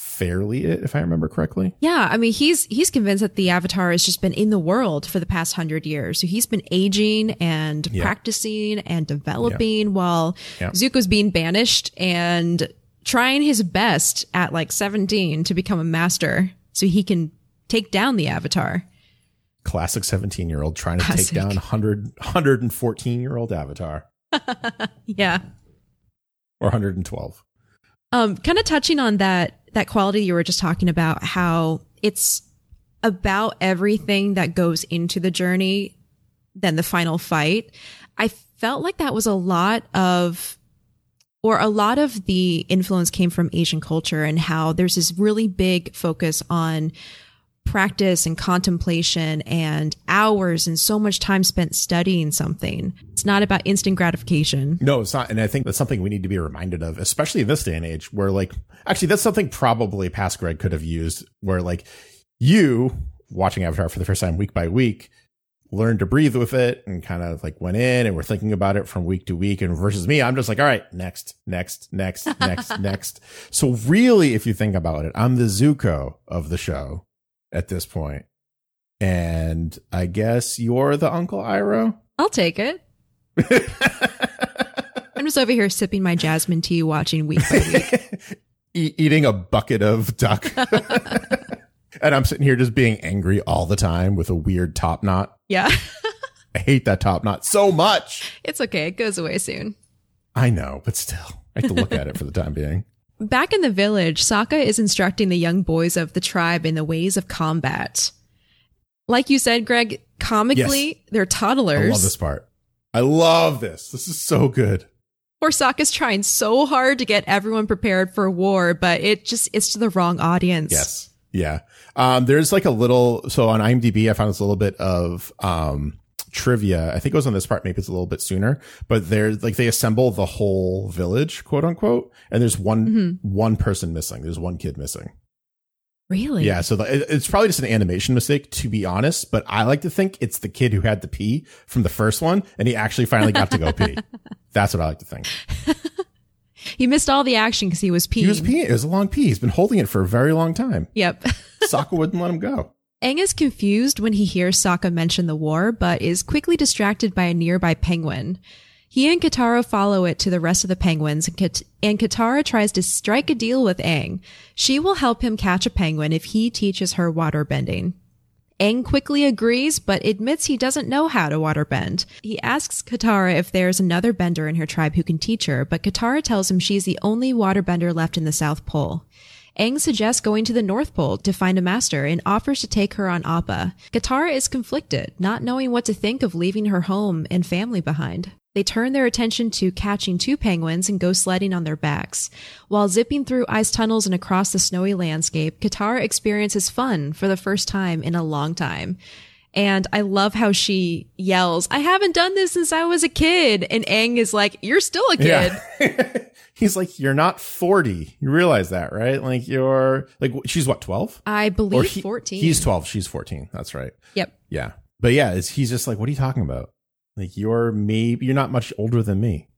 fairly it, if I remember correctly. Yeah, I mean he's he's convinced that the Avatar has just been in the world for the past hundred years. So he's been aging and Yeah. practicing and developing while Yeah. Zuko's being banished and trying his best at like seventeen to become a master so he can take down the Avatar. Classic 17 year old trying to Classic. take down 100, 114 year old Avatar *laughs* Yeah. or 112. Um, kind of touching on that that quality you were just talking about, how it's about everything that goes into the journey, than the final fight. I felt like that was a lot of, or a lot of the influence came from Asian culture and how there's this really big focus on practice and contemplation and hours and so much time spent studying something. It's not about instant gratification. No, it's not. And I think that's something we need to be reminded of, especially in this day and age where like, actually that's something probably past Greg could have used where like you watching Avatar for the first time week by week learned to breathe with it and kind of like went in and we're thinking about it from week to week. And versus me, I'm just like, all right, next, next, next, *laughs* next, next. So really, if you think about it, I'm the Zuko of the show at this point. And I guess you're the Uncle Iroh. I'll take it. *laughs* I'm just over here sipping my jasmine tea, watching week by week. *laughs* e- eating a bucket of duck. *laughs* and I'm sitting here just being angry all the time with a weird top knot. yeah, *laughs* I hate that top knot so much. it's okay. It goes away soon. I know, but still, I have to look at it for the time being. *laughs* Back in the village, Sokka is instructing the young boys of the tribe in the ways of combat. Like you said, Greg, comically, they're toddlers. I love this part. I love this. This is so good. Or Sokka's trying so hard to get everyone prepared for war, but it just it's to the wrong audience. Yes. Yeah. Um, there's like a little, so on IMDb, I found this a little bit of, um, trivia. I think it was on this part. Maybe it's a little bit sooner, but there's like, they assemble the whole village, quote unquote. And there's one, one person missing. There's one kid missing. Really? Yeah. So the, it's probably just an animation mistake, to be honest, but I like to think it's the kid who had to pee from the first one and he actually finally got to go pee. *laughs* That's what I like to think. *laughs* He missed all the action because he was peeing. He was peeing. It was a long pee. He's been holding it for a very long time. Yep. *laughs* Sokka wouldn't let him go. Aang is confused when he hears Sokka mention the war, but is quickly distracted by a nearby penguin. He and Katara follow it to the rest of the penguins, and, Kat- and Katara tries to strike a deal with Aang. She will help him catch a penguin if he teaches her waterbending. Aang quickly agrees, but admits he doesn't know how to waterbend. He asks Katara if there's another bender in her tribe who can teach her, but Katara tells him she's the only waterbender left in the South Pole. Aang suggests going to the North Pole to find a master and offers to take her on Appa. Katara is conflicted, not knowing what to think of leaving her home and family behind. They turn their attention to catching two penguins and go sledding on their backs. While zipping through ice tunnels and across the snowy landscape, Katara experiences fun for the first time in a long time. And I love how she yells, I haven't done this since I was a kid. And Aang is like, You're still a kid. Yeah. *laughs* He's like, you're not 40. You realize that, right? Like you're like, she's what, 12? I believe he- 14. He's 12. She's 14. That's right. yep. Yeah. But yeah, it's, he's just like, what are you talking about? Like you're maybe, you're not much older than me,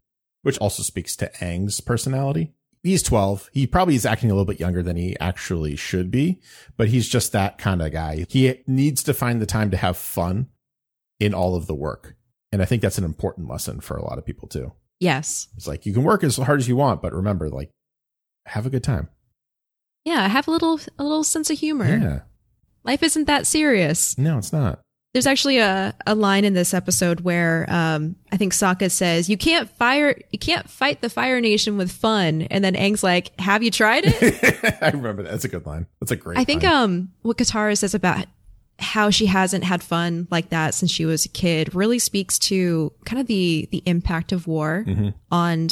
which also speaks to Aang's personality. He's 12. He probably is acting a little bit younger than he actually should be, but he's just that kind of guy. He needs to find the time to have fun in all of the work. And I think that's an important lesson for a lot of people too. Yes. It's like you can work as hard as you want, but remember, like, have a good time. Yeah. Have a little, a little sense of humor. Yeah. Life isn't that serious. No, it's not. There's actually a, a line in this episode where um, I think Sokka says, "You can't fire, you can't fight the Fire Nation with fun." And then Aang's like, "Have you tried it?" *laughs* I remember that. That's a good line. That's a great. I think line. um, what Katara says about how she hasn't had fun like that since she was a kid really speaks to kind of the the impact of war Mm-hmm. on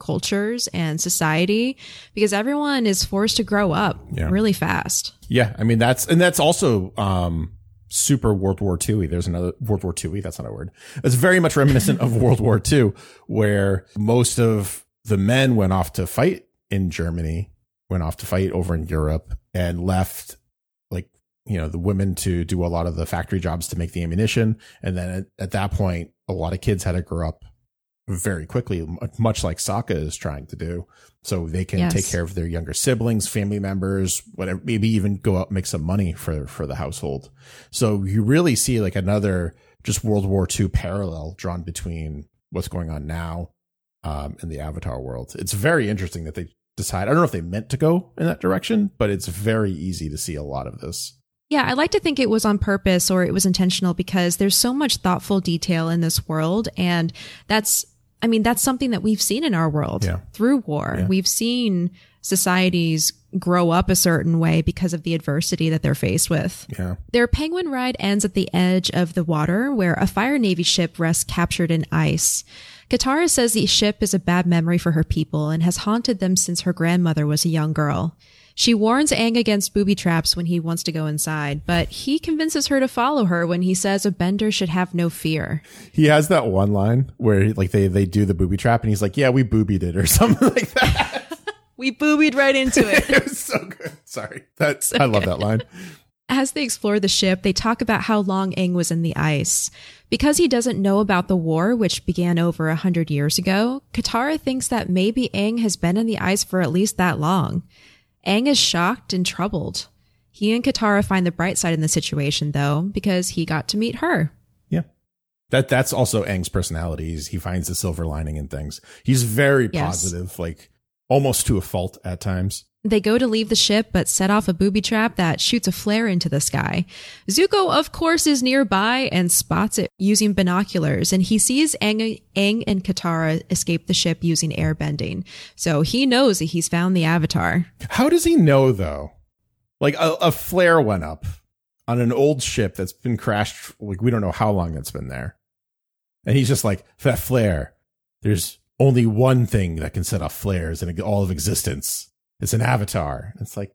cultures and society because everyone is forced to grow up Yeah. really fast. Yeah, I mean that's and that's also um super World War II. There's another World War II. That's not a word. It's very much reminiscent of *laughs* World War II, where most of the men went off to fight in Germany, went off to fight over in Europe, and left like you know the women to do a lot of the factory jobs to make the ammunition. And then at, at that point, a lot of kids had to grow up very quickly, much like Sokka is trying to do. So they can Yes. take care of their younger siblings, family members, whatever, maybe even go out and make some money for, for the household. So you really see like another just World War II parallel drawn between what's going on now, um, in the Avatar world. It's very interesting that they decide. I don't know if they meant to go in that direction, but it's very easy to see a lot of this. Yeah, I like to think it was on purpose or it was intentional because there's so much thoughtful detail in this world. And that's, I mean, that's something that we've seen in our world Yeah. through war. Yeah. We've seen societies grow up a certain way because of the adversity that they're faced with. Yeah. Their penguin ride ends at the edge of the water where a fire navy ship rests captured in ice. Katara says the ship is a bad memory for her people and has haunted them since her grandmother was a young girl. She warns Aang against booby traps when he wants to go inside, but he convinces her to follow her when he says a bender should have no fear. He has that one line where like they, they do the booby trap and he's like, yeah, we boobied it or *laughs* something like that. We boobied right into it. *laughs* it was so good. Sorry. That's, I love that line. As they explore the ship, they talk about how long Aang was in the ice. Because he doesn't know about the war, which began over a hundred years ago, Katara thinks that maybe Aang has been in the ice for at least that long. Aang is shocked and troubled. He and Katara find the bright side in the situation, though, because he got to meet her. Yeah. That that's also Aang's personality. He's, he finds the silver lining in things. He's very Yes. positive, like almost to a fault at times. They go to leave the ship, but set off a booby trap that shoots a flare into the sky. Zuko, of course, is nearby and spots it using binoculars, and he sees Aang, Aang and Katara escape the ship using airbending. So he knows that he's found the Avatar. How does he know though? Like a, a flare went up on an old ship that's been crashed. Like we don't know how long it's been there. And he's just like, that flare, there's only one thing that can set off flares in all of existence. It's an avatar. It's like,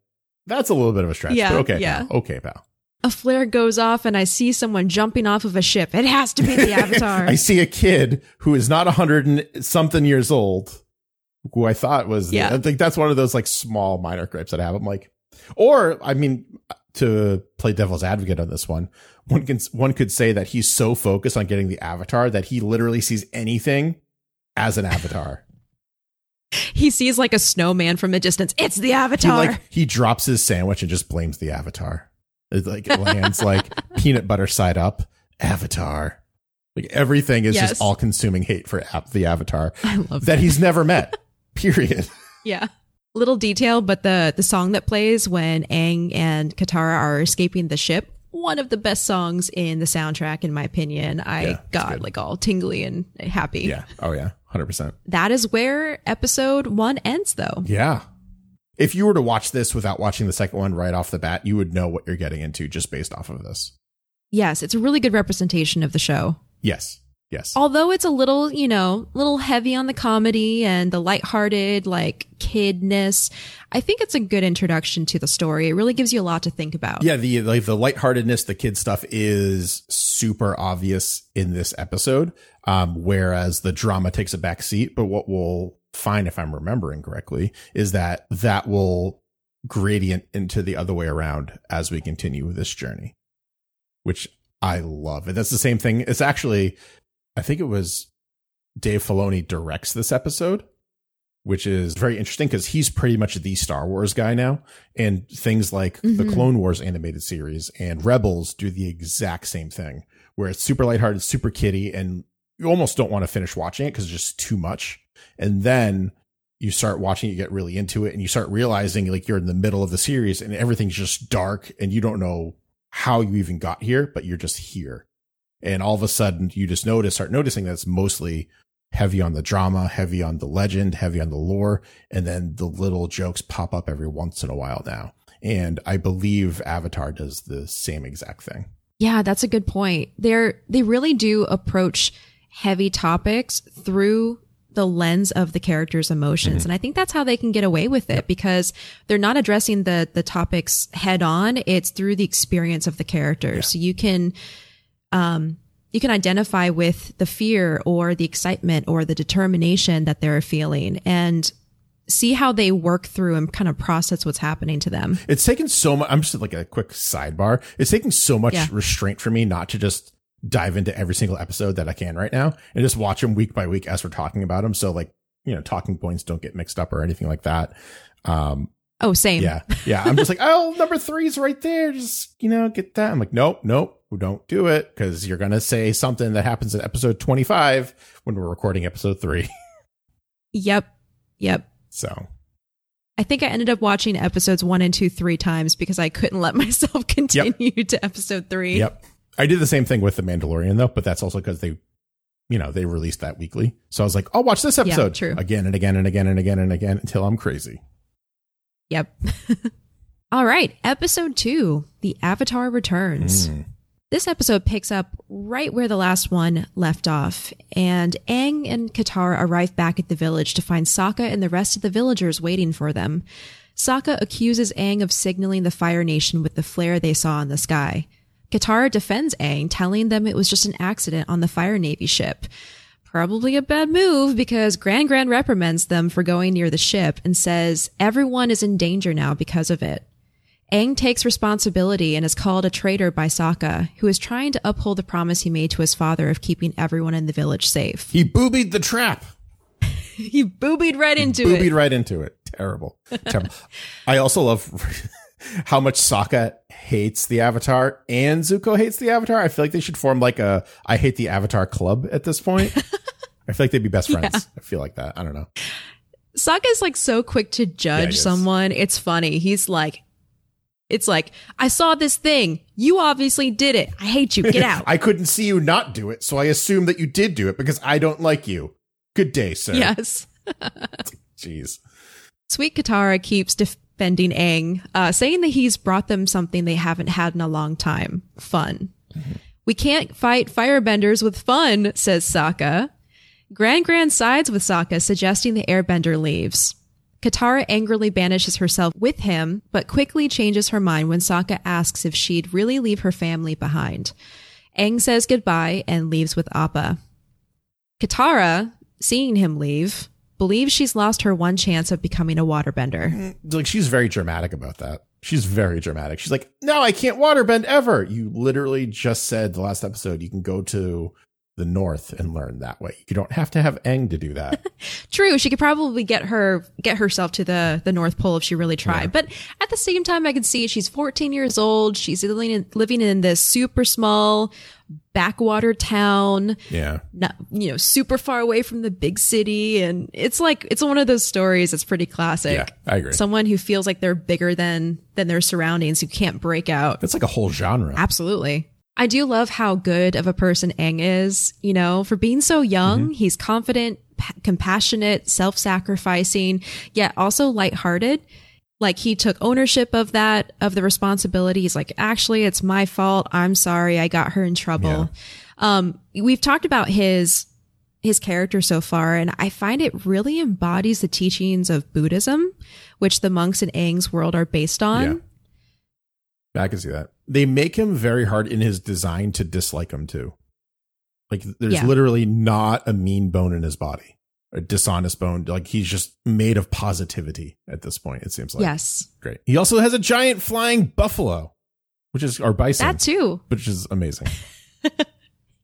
that's a little bit of a stretch. Yeah, but okay. yeah. Pal. Okay, pal. A flare goes off, and I see someone jumping off of a ship. It has to be the *laughs* Avatar. I see a kid who is not a hundred and something years old, who I thought was. Yeah. I think that's one of those like small minor gripes that I have. I'm like, or I mean, to play devil's advocate on this one, one can one could say that he's so focused on getting the avatar that he literally sees anything as an avatar. He sees like a snowman from a distance. It's the he Avatar. like he drops his sandwich and just blames the avatar. It like it lands like *laughs* peanut butter side up. Avatar. Like everything is Yes. just all consuming hate for the avatar I love that he's never met. *laughs* Period. Yeah. Little detail, but the the song that plays when Aang and Katara are escaping the ship, one of the best songs in the soundtrack, in my opinion. I Yeah, got like all tingly and happy. Yeah. Oh yeah. Hundred percent. That is where episode one ends, though. Yeah. If you were to watch this without watching the second one right off the bat, you would know what you're getting into just based off of this. Yes, it's a really good representation of the show. Yes. Yes. Although it's a little, you know, a little heavy on the comedy and the lighthearted, like kidness, I think it's a good introduction to the story. It really gives you a lot to think about. Yeah, the like the lightheartedness, the kid stuff is super obvious in this episode. Um, whereas the drama takes a back seat. But what we'll find, if I'm remembering correctly, is that that will gradient into the other way around as we continue this journey, which I love. And that's the same thing. It's actually, I think it was Dave Filoni directs this episode, which is very interesting because he's pretty much the Star Wars guy now. And things like the Mhm. Clone Wars animated series and Rebels do the exact same thing, where it's super lighthearted, super kitty, and you almost don't want to finish watching it because it's just too much. And then you start watching, you get really into it, and you start realizing like you're in the middle of the series and everything's just dark and you don't know how you even got here, but you're just here. And all of a sudden you just notice, start noticing that it's mostly heavy on the drama, heavy on the legend, heavy on the lore, and then the little jokes pop up every once in a while now. And I believe Avatar does the same exact thing. Yeah, that's a good point. They're they really do approach heavy topics through the lens of the character's emotions. And I think that's how they can get away with it because they're not addressing the the topics head on. It's through the experience of the characters. So you can um you can identify with the fear or the excitement or the determination that they're feeling and see how they work through and kind of process what's happening to them. It's taken so much. I'm just like a quick sidebar. It's taking so much Yeah. restraint for me not to just dive into every single episode that I can right now and just watch them week by week as we're talking about them. So like, you know, talking points don't get mixed up or anything like that. Um, Oh, same. yeah, yeah. I'm just like, oh, number three's right there. Just you know, get that. I'm like, nope, nope, don't do it because you're gonna say something that happens in episode 25 when we're recording episode three. *laughs* Yep. Yep. So I think I ended up watching episodes one and two three times because I couldn't let *laughs* myself continue to episode three. Yep. I did the same thing with The Mandalorian though, but that's also because they, you know, they released that weekly. So I was like, I'll watch this episode true. again and again and again and again and again until I'm crazy. Yep. *laughs* All right. Episode two The Avatar Returns. Mm. This episode picks up right where the last one left off, and Aang and Katara arrive back at the village to find Sokka and the rest of the villagers waiting for them. Sokka accuses Aang of signaling the Fire Nation with the flare they saw in the sky. Katara defends Aang, telling them it was just an accident on the Fire Navy ship. Probably a bad move because Grand Grand reprimands them for going near the ship and says everyone is in danger now because of it. Aang takes responsibility and is called a traitor by Sokka, who is trying to uphold the promise he made to his father of keeping everyone in the village safe. He boobied the trap. *laughs* He boobied right into boobied it. Boobied right into it. Terrible. Terrible. *laughs* I also love how much Sokka hates the Avatar and Zuko hates the Avatar. I feel like they should form like a I hate the Avatar club at this point. *laughs* I feel like they'd be best friends. I feel like that. I don't know. Sokka's like so quick to judge is. someone. It's funny. He's like, it's like, I saw this thing. You obviously did it. I hate you. Get *laughs* out. I couldn't see you not do it, so I assume that you did do it because I don't like you. Good day, sir. yes. *laughs* Jeez. Sweet Katara keeps defending Aang, uh, saying that he's brought them something they haven't had in a long time fun. We can't fight firebenders with fun, says Sokka. Grand Grand sides with Sokka, suggesting the airbender leaves. Katara angrily banishes herself with him, but quickly changes her mind when Sokka asks if she'd really leave her family behind. Aang says goodbye and leaves with Appa. Katara, seeing him leave, believes she's lost her one chance of becoming a waterbender. Mm, like she's very dramatic about that. She's very dramatic. She's like, "No, I can't waterbend ever." You literally just said the last episode you can go to the north and learn that way. You don't have to have Aang to do that. *laughs* True, she could probably get her get herself to the the North Pole if she really tried. Yeah. But at the same time, I can see she's 14 years old. She's living in, living in this super small backwater town, yeah. not you know, super far away from the big city, and it's like it's one of those stories that's pretty classic. Yeah, I agree. Someone who feels like they're bigger than than their surroundings, who can't break out. That's like a whole genre. Absolutely. I do love how good of a person Aang is, you know, for being so young. He's confident, p- compassionate, self-sacrificing, yet also lighthearted. Like he took ownership of that, of the responsibility. He's like, actually, it's my fault. I'm sorry. I got her in trouble. Um, we've talked about his, his character so far, and I find it really embodies the teachings of Buddhism, which the monks in Aang's world are based on. Yeah. I can see that. They make him very hard in his design to dislike him too. Like there's Yeah. literally not a mean bone in his body, a dishonest bone. Like he's just made of positivity at this point. It seems like Yes. great. He also has a giant flying buffalo, which is our bison, That too. which is amazing. *laughs*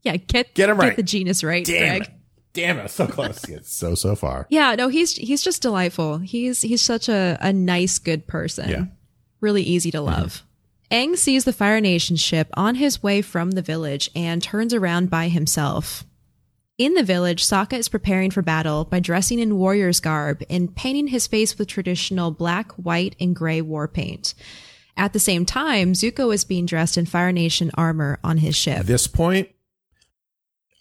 Yeah, get Get him right. the genus right, Damn Greg. it! Damn it! So close. It's so so far. Yeah, no, he's he's just delightful. He's he's such a, a nice, good person. Yeah. Really easy to mm-hmm. love. Aang sees the Fire Nation ship on his way from the village and turns around by himself. In the village, Sokka is preparing for battle by dressing in warrior's garb and painting his face with traditional black, white, and gray war paint. At the same time, Zuko is being dressed in Fire Nation armor on his ship. At this point,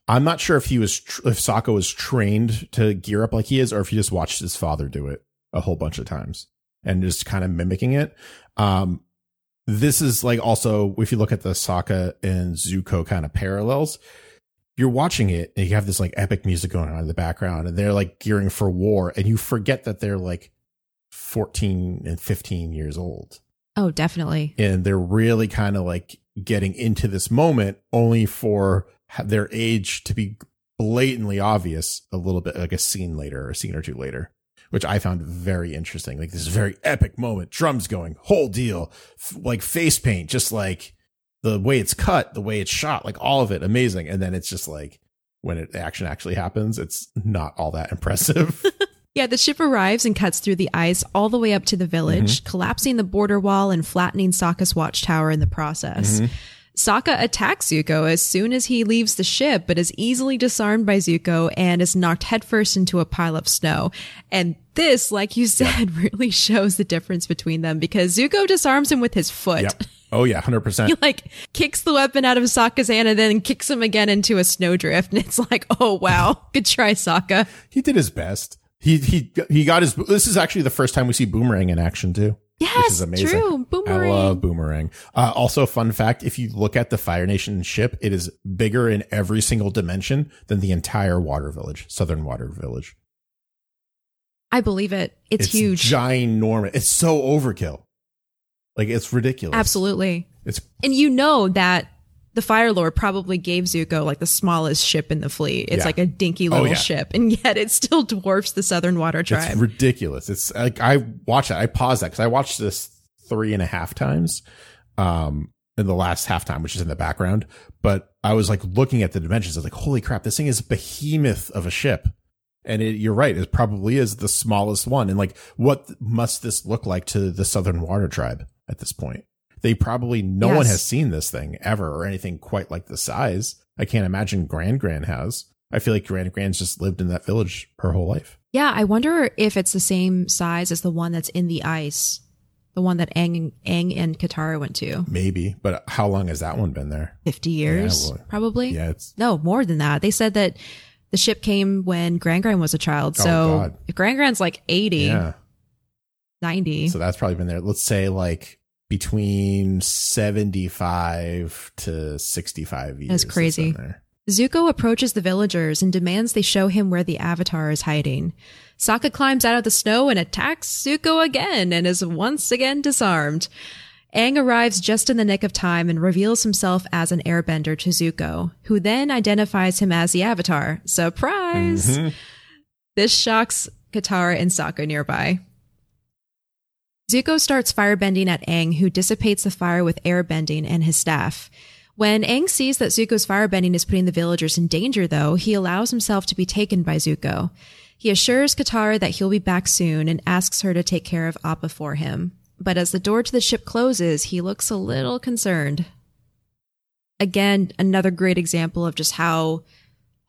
I'm not sure if he was tr- if Sokka was trained to gear up like he is, or if he just watched his father do it a whole bunch of times and just kind of mimicking it. Um, this is like also if you look at the Sokka and Zuko kind of parallels, you're watching it and you have this like epic music going on in the background, and they're like gearing for war, and you forget that they're like 14 and 15 years old Oh, definitely. and they're really kind of like getting into this moment only for their age to be blatantly obvious a little bit like a scene later or a scene or two later which i found very interesting like this is very epic moment drums going whole deal f- like face paint just like the way it's cut, the way it's shot, like all of it, amazing. And then it's just like when it action actually happens, it's not all that impressive. *laughs* Yeah, the ship arrives and cuts through the ice all the way up to the village, mm-hmm. collapsing the border wall and flattening Sokka's watchtower in the process. Mm-hmm. Sokka attacks Zuko as soon as he leaves the ship, but is easily disarmed by Zuko and is knocked headfirst into a pile of snow. And this, like you said, *laughs* really shows the difference between them because Zuko disarms him with his foot. yep. Oh yeah, *laughs* hundred percent. He like kicks the weapon out of Sokka's hand and then kicks him again into a snowdrift. And it's like, *laughs* oh wow, good try, Sokka. He did his best. He he he got his. This is actually the first time we see Boomerang in action too. Yes, is amazing. true. Boomerang. I love Boomerang. Uh, also, fun fact: if you look at the Fire Nation ship, it is bigger in every single dimension than the entire Water Village, Southern Water Village. I believe it. It's, huge. ginormous. It's so overkill. Like it's ridiculous. Absolutely. It's And you know that the Fire Lord probably gave Zuko like the smallest ship in the fleet. It's Yeah. like a dinky little yeah. ship, and *laughs* yet it still dwarfs the Southern Water Tribe. it's ridiculous. It's like I watch it. I pause that because I watched this three and a half times. Um, in the last halftime, which is in the background, but I was like looking at the dimensions. I was like, holy crap, this thing is a behemoth of a ship. And it, you're right. It probably is the smallest one. And like, what must this look like to the Southern Water Tribe at this point? They probably, no one has seen this thing ever or anything quite like the size. I can't imagine Grand Grand has. I feel like Grand Grand's just lived in that village her whole life. yeah, I wonder if it's the same size as the one that's in the ice, the one that Aang, Aang and Katara went to. Maybe, but how long has that one been there? 50 years, well, probably. Yeah, it's No, more than that. They said that the ship came when Grand Grand was a child. Oh, So God. if Grand Grand's like 80, yeah. 90. So that's probably been there. Let's say like between 75 to 65 years. That's crazy. Zuko approaches the villagers and demands they show him where the Avatar is hiding. Sokka climbs out of the snow and attacks Zuko again and is once again disarmed. Aang arrives just in the nick of time and reveals himself as an airbender to Zuko, who then identifies him as the Avatar. Surprise! Mhm. This shocks Katara and Sokka nearby. Zuko starts firebending at Aang, who dissipates the fire with airbending and his staff. When Aang sees that Zuko's firebending is putting the villagers in danger, though, he allows himself to be taken by Zuko. He assures Katara that he'll be back soon and asks her to take care of Appa for him. But as the door to the ship closes, he looks a little concerned. Again, another great example of just how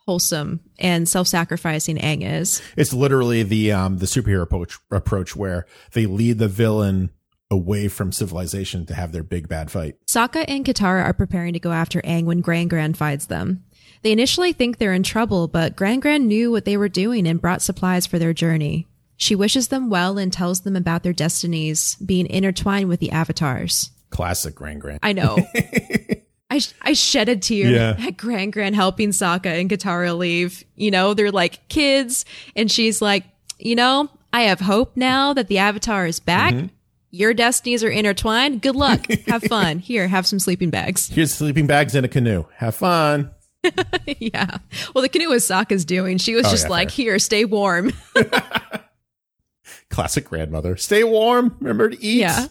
wholesome and self-sacrificing Aang is. It's literally the um the superhero approach approach where they lead the villain away from civilization to have their big bad fight. Sokka and Katara are preparing to go after Aang when Grand Grand finds them. They initially think they're in trouble, but Grand Grand knew what they were doing and brought supplies for their journey. She wishes them well and tells them about their destinies being intertwined with the avatars. Classic Grand Grand. I know. *laughs* I, sh- I shed a tear Yeah. at Grand Grand helping Sokka and Katara leave. You know, they're like kids, and she's like, you know, I have hope now that the Avatar is back. Mm-hmm. Your destinies are intertwined. Good luck. *laughs* Have fun. Here, have some sleeping bags. Here's sleeping bags in a canoe. Have fun. *laughs* yeah. Well, the canoe was Sokka's doing. She was Oh, just yeah, like, fair. here, stay warm. *laughs* Classic grandmother. Stay warm. Remember to eat. Yeah.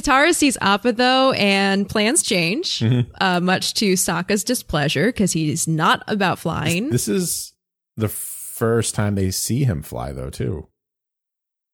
Katara sees Appa though, and plans change, Mm-hmm. uh, much to Sokka's displeasure because he's not about flying. This is the first time they see him fly though, too.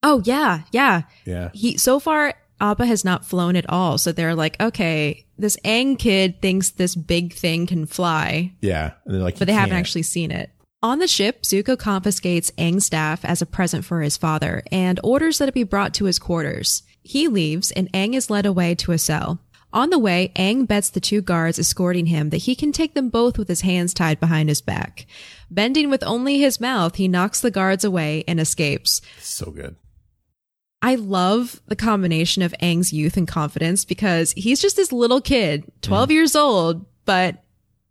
oh yeah, yeah. Yeah. He so far Appa has not flown at all, so they're like, okay, this Aang kid thinks this big thing can fly, Yeah. And like, but they haven't can't." actually seen it. On the ship, Zuko confiscates Aang's staff as a present for his father and orders that it be brought to his quarters. He leaves and Aang is led away to a cell. On the way, Aang bets the two guards escorting him that he can take them both with his hands tied behind his back. Bending with only his mouth, he knocks the guards away and escapes. So good. I love the combination of Aang's youth and confidence because he's just this little kid, 12 mm. years old, but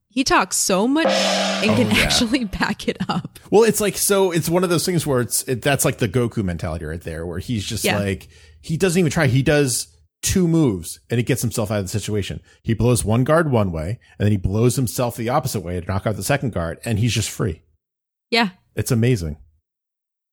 he talks so much and Oh, can yeah. actually *laughs* back it up. Well, it's like so. It's one of those things where it's it, that's like the Goku mentality right there, where he's just Yeah. like he doesn't even try. He does two moves and he gets himself out of the situation. He blows one guard one way, and then he blows himself the opposite way to knock out the second guard, and he's just free. Yeah. It's amazing.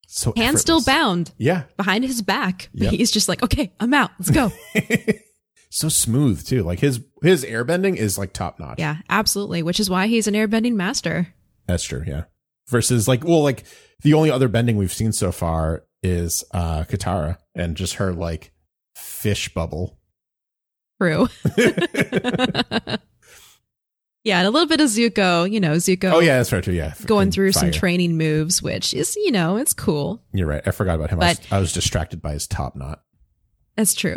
So Hands still bound Yeah, behind his back. *laughs* Yep. he's just like, okay, I'm out. Let's go. *laughs* so smooth too. Like his his airbending is like top notch. Yeah, absolutely. Which is why he's an airbending master. That's true. Yeah. Versus like, well, like the only other bending we've seen so far is uh Katara and just her like fish bubble. True. *laughs* *laughs* yeah, and a little bit of Zuko, you know, Zuko. Oh yeah, that's right too. Yeah, Going And through some training moves, which is, you know, it's cool. You're right. I forgot about him. I, was, But- I was distracted by his top knot. That's true.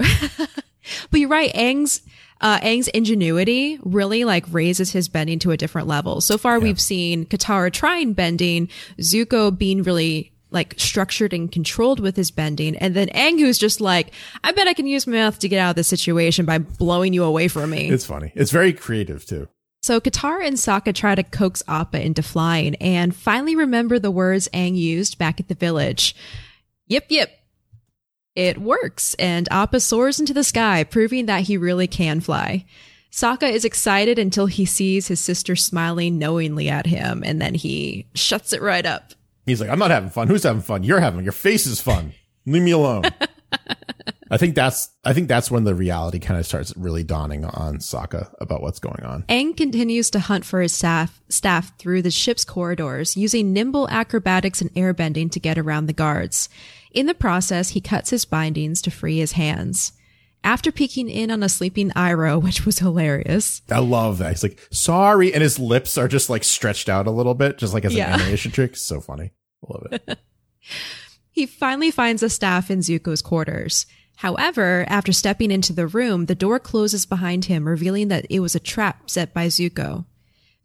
*laughs* but you're right. Aang's uh, Aang's ingenuity really like raises his bending to a different level. So far, we've seen Katara trying bending, Zuko being really like structured and controlled with his bending, and then Aang who's just like, I bet I can use my mouth to get out of this situation by blowing you away from me. It's funny. It's very creative too. So Katara and Sokka try to coax Appa into flying and finally remember the words Aang used back at the village. Yip yip. It works, and Appa soars into the sky, proving that he really can fly. Sokka is excited until he sees his sister smiling knowingly at him, and then he shuts it right up. He's like, I'm not having fun. Who's having fun? You're having. Your face is fun. Leave me alone. I think that's. I think that's when the reality kind of starts really dawning on Sokka about what's going on. Aang continues to hunt for his staff, staff through the ship's corridors, using nimble acrobatics and airbending to get around the guards. In the process, he cuts his bindings to free his hands. After peeking in on a sleeping Iroh, which was hilarious, I love that. He's like, sorry, and his lips are just like stretched out a little bit, just like as Yeah. an animation trick. So funny. I love it. *laughs* *laughs* he finally finds a staff in Zuko's quarters. However, after stepping into the room, the door closes behind him, revealing that it was a trap set by Zuko.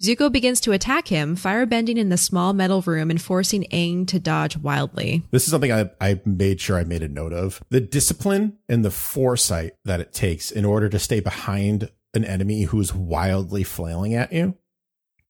Zuko begins to attack him, firebending in the small metal room and forcing Aang to dodge wildly. This is something I, I made sure I made a note of. The discipline and the foresight that it takes in order to stay behind an enemy who's wildly flailing at you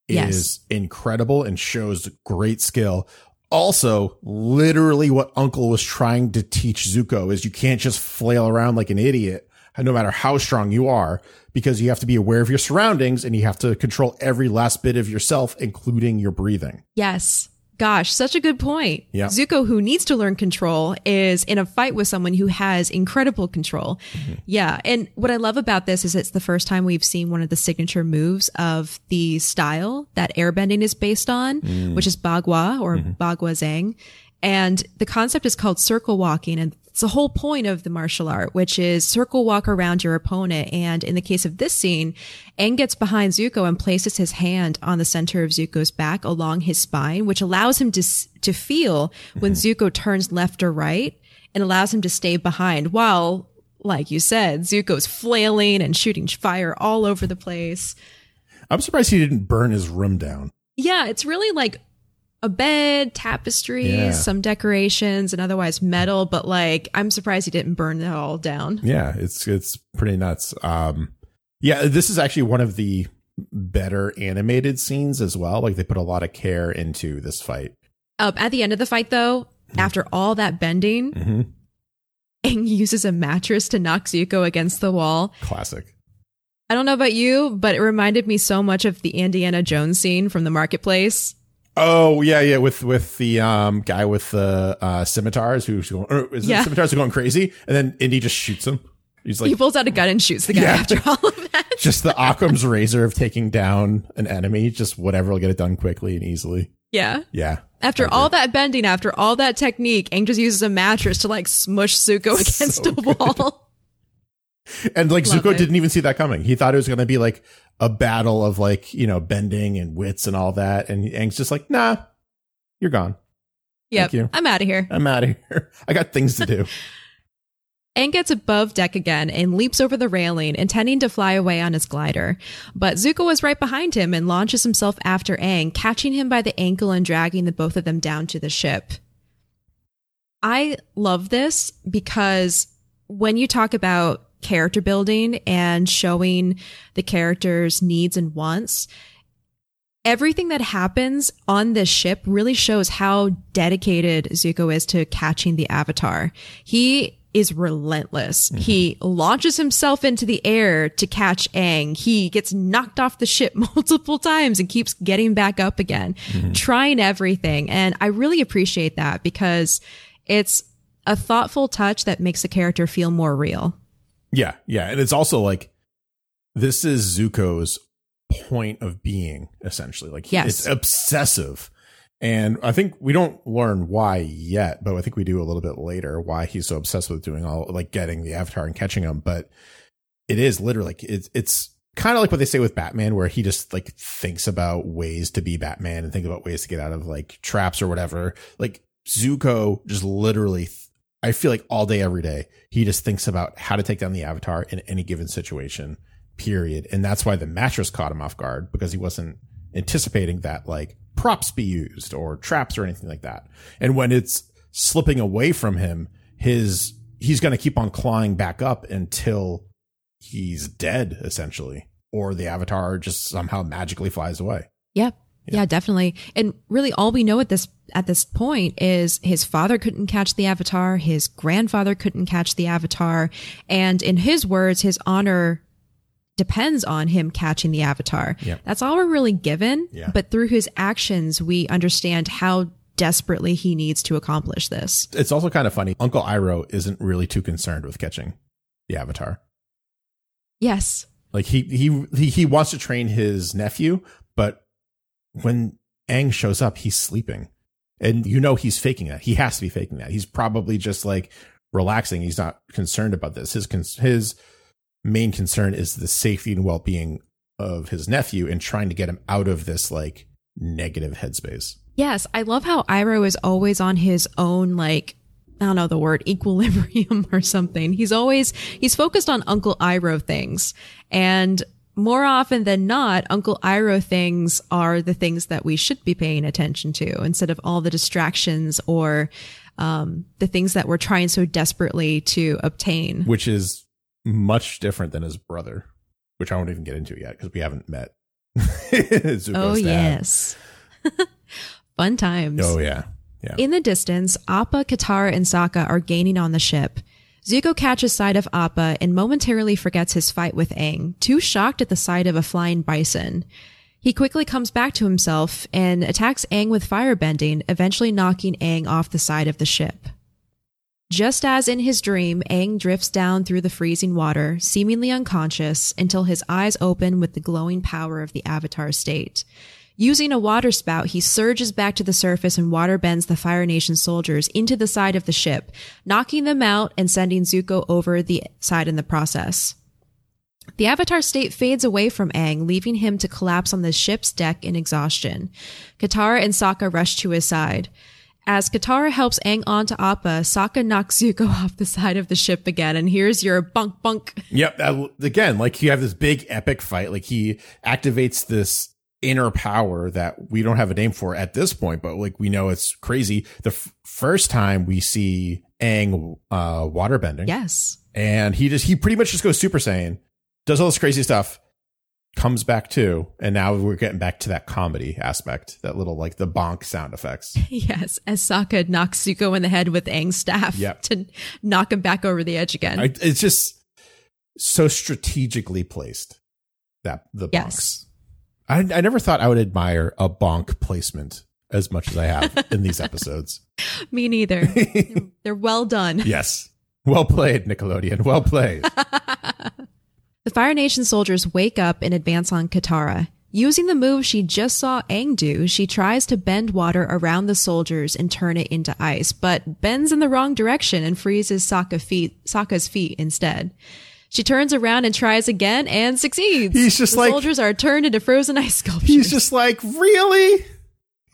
Yes. is incredible and shows great skill. Also, literally what Uncle was trying to teach Zuko is you can't just flail around like an idiot, Uh, no matter how strong you are, because you have to be aware of your surroundings and you have to control every last bit of yourself, including your breathing. Yes. Gosh, such a good point. Yeah. Zuko, who needs to learn control, is in a fight with someone who has incredible control. Mm-hmm. Yeah. And what I love about this is it's the first time we've seen one of the signature moves of the style that airbending is based on, mm. which is Bagua or mm-hmm. Bagua Zhang. And the concept is called circle walking. And it's the whole point of the martial art, which is circle walk around your opponent. And in the case of this scene, Aang gets behind Zuko and places his hand on the center of Zuko's back along his spine, which allows him to, to feel when mm-hmm. Zuko turns left or right and allows him to stay behind while, like you said, Zuko's flailing and shooting fire all over the place. I'm surprised he didn't burn his room down. Yeah, it's really like a bed, tapestries, Yeah. some decorations, and otherwise metal. But like, I'm surprised he didn't burn it all down. Yeah, it's it's pretty nuts. Um yeah, this is actually one of the better animated scenes as well. Like they put a lot of care into this fight. Um, at the end of the fight, though, after all that bending, hmm Aang uses a mattress to knock Zuko against the wall. Classic. I don't know about you, but it reminded me so much of the Indiana Jones scene from the marketplace. Oh yeah, yeah, with with the um guy with the uh scimitars who's going or is it Yeah. scimitars are going crazy and then Indy just shoots him. He's like he pulls out a gun and shoots the guy Yeah. after all of that. *laughs* just the Occam's razor of taking down an enemy, just whatever will get it done quickly and easily. Yeah. Yeah. After all that bending, after all that technique, Aang just uses a mattress to like smush Zuko *laughs* against So a wall. *laughs* And like Love Zuko it. didn't even see that coming. He thought it was going to be like a battle of like, you know, bending and wits and all that. And Aang's just like, nah, you're gone. Yep. you. I'm out of here. I'm out of here. *laughs* I got things to do. *laughs* Aang gets above deck again and leaps over the railing, intending to fly away on his glider. But Zuko is right behind him and launches himself after Aang, catching him by the ankle and dragging the both of them down to the ship. I love this because when you talk about character building and showing the character's needs and wants, everything that happens on this ship really shows how dedicated Zuko is to catching the Avatar. He is relentless. Mm-hmm. He launches himself into the air to catch Aang. He gets knocked off the ship *laughs* multiple times and keeps getting back up again, mm-hmm. trying everything. And I really appreciate that because it's a thoughtful touch that makes the character feel more real. Yeah, yeah, and it's also like this is Zuko's point of being essentially. Like Yes. it's obsessive. And I think we don't learn why yet, but I think we do a little bit later why he's so obsessed with doing all like getting the avatar and catching him. But it is literally like it's it's kind of like what they say with Batman, where he just like thinks about ways to be Batman and think about ways to get out of like traps or whatever. Like Zuko just literally I feel like all day, every day, he just thinks about how to take down the avatar in any given situation, period. And that's why the mattress caught him off guard because he wasn't anticipating that like props be used or traps or anything like that. And when it's slipping away from him, his, he's going to keep on clawing back up until he's dead, essentially, or the avatar just somehow magically flies away. Yep. Yeah. definitely. And really all we know at this at this point is his father couldn't catch the avatar, his grandfather couldn't catch the avatar, and in his words, his honor depends on him catching the avatar. Yep. That's all we're really given, Yeah. but through his actions we understand how desperately he needs to accomplish this. It's also kind of funny. Uncle Iroh isn't really too concerned with catching the avatar. Yes. Like he he he, he wants to train his nephew, when Aang shows up, he's sleeping. And you know he's faking that. He has to be faking that. He's probably just like relaxing. He's not concerned about this. His his main concern is the safety and well-being of his nephew and trying to get him out of this like negative headspace. Yes, I love how Iroh is always on his own, like, I don't know the word, equilibrium *laughs* or something. He's always, he's focused on Uncle Iroh things. And more often than not, Uncle Iroh things are the things that we should be paying attention to instead of all the distractions or, um, the things that we're trying so desperately to obtain. which is much different than his brother, which I won't even get into yet because we haven't met. *laughs* Oh, yes. *laughs* Fun times. Oh yeah. Yeah. In the distance, Appa, Katara, and Sokka are gaining on the ship. Zuko catches sight of Appa and momentarily forgets his fight with Aang, too shocked at the sight of a flying bison. He quickly comes back to himself and attacks Aang with firebending, eventually knocking Aang off the side of the ship. Just as in his dream, Aang drifts down through the freezing water, seemingly unconscious, until his eyes open with the glowing power of the Avatar state. Using a water spout, he surges back to the surface and water bends the Fire Nation soldiers into the side of the ship, knocking them out and sending Zuko over the side in the process. The Avatar state fades away from Aang, leaving him to collapse on the ship's deck in exhaustion. Katara and Sokka rush to his side. As Katara helps Aang onto Appa, Sokka knocks Zuko *laughs* off the side of the ship again, and here's your bunk bunk. Yep. again, like you have this big epic fight. Like he activates this inner power that we don't have a name for at this point, but like we know it's crazy. The f- first time we see Aang uh, waterbending, Yes. and he just he pretty much just goes Super Saiyan, does all this crazy stuff, comes back too, and now we're getting back to that comedy aspect, that little like the bonk sound effects. *laughs* Yes, as Sokka knocks Zuko in the head with Aang's staff Yep. to knock him back over the edge again. I, it's just so strategically placed that the bonks. Yes. I, I never thought I would admire a bonk placement as much as I have *laughs* in these episodes. Me neither. *laughs* they're, they're well done. Yes. Well played, Nickelodeon. Well played. *laughs* The Fire Nation soldiers wake up and advance on Katara. Using the move she just saw Aang do, she tries to bend water around the soldiers and turn it into ice, but bends in the wrong direction and freezes Sokka feet, Sokka's feet instead. She turns around and tries again and succeeds. He's just the like- soldiers are turned into frozen ice sculptures. He's just like, really?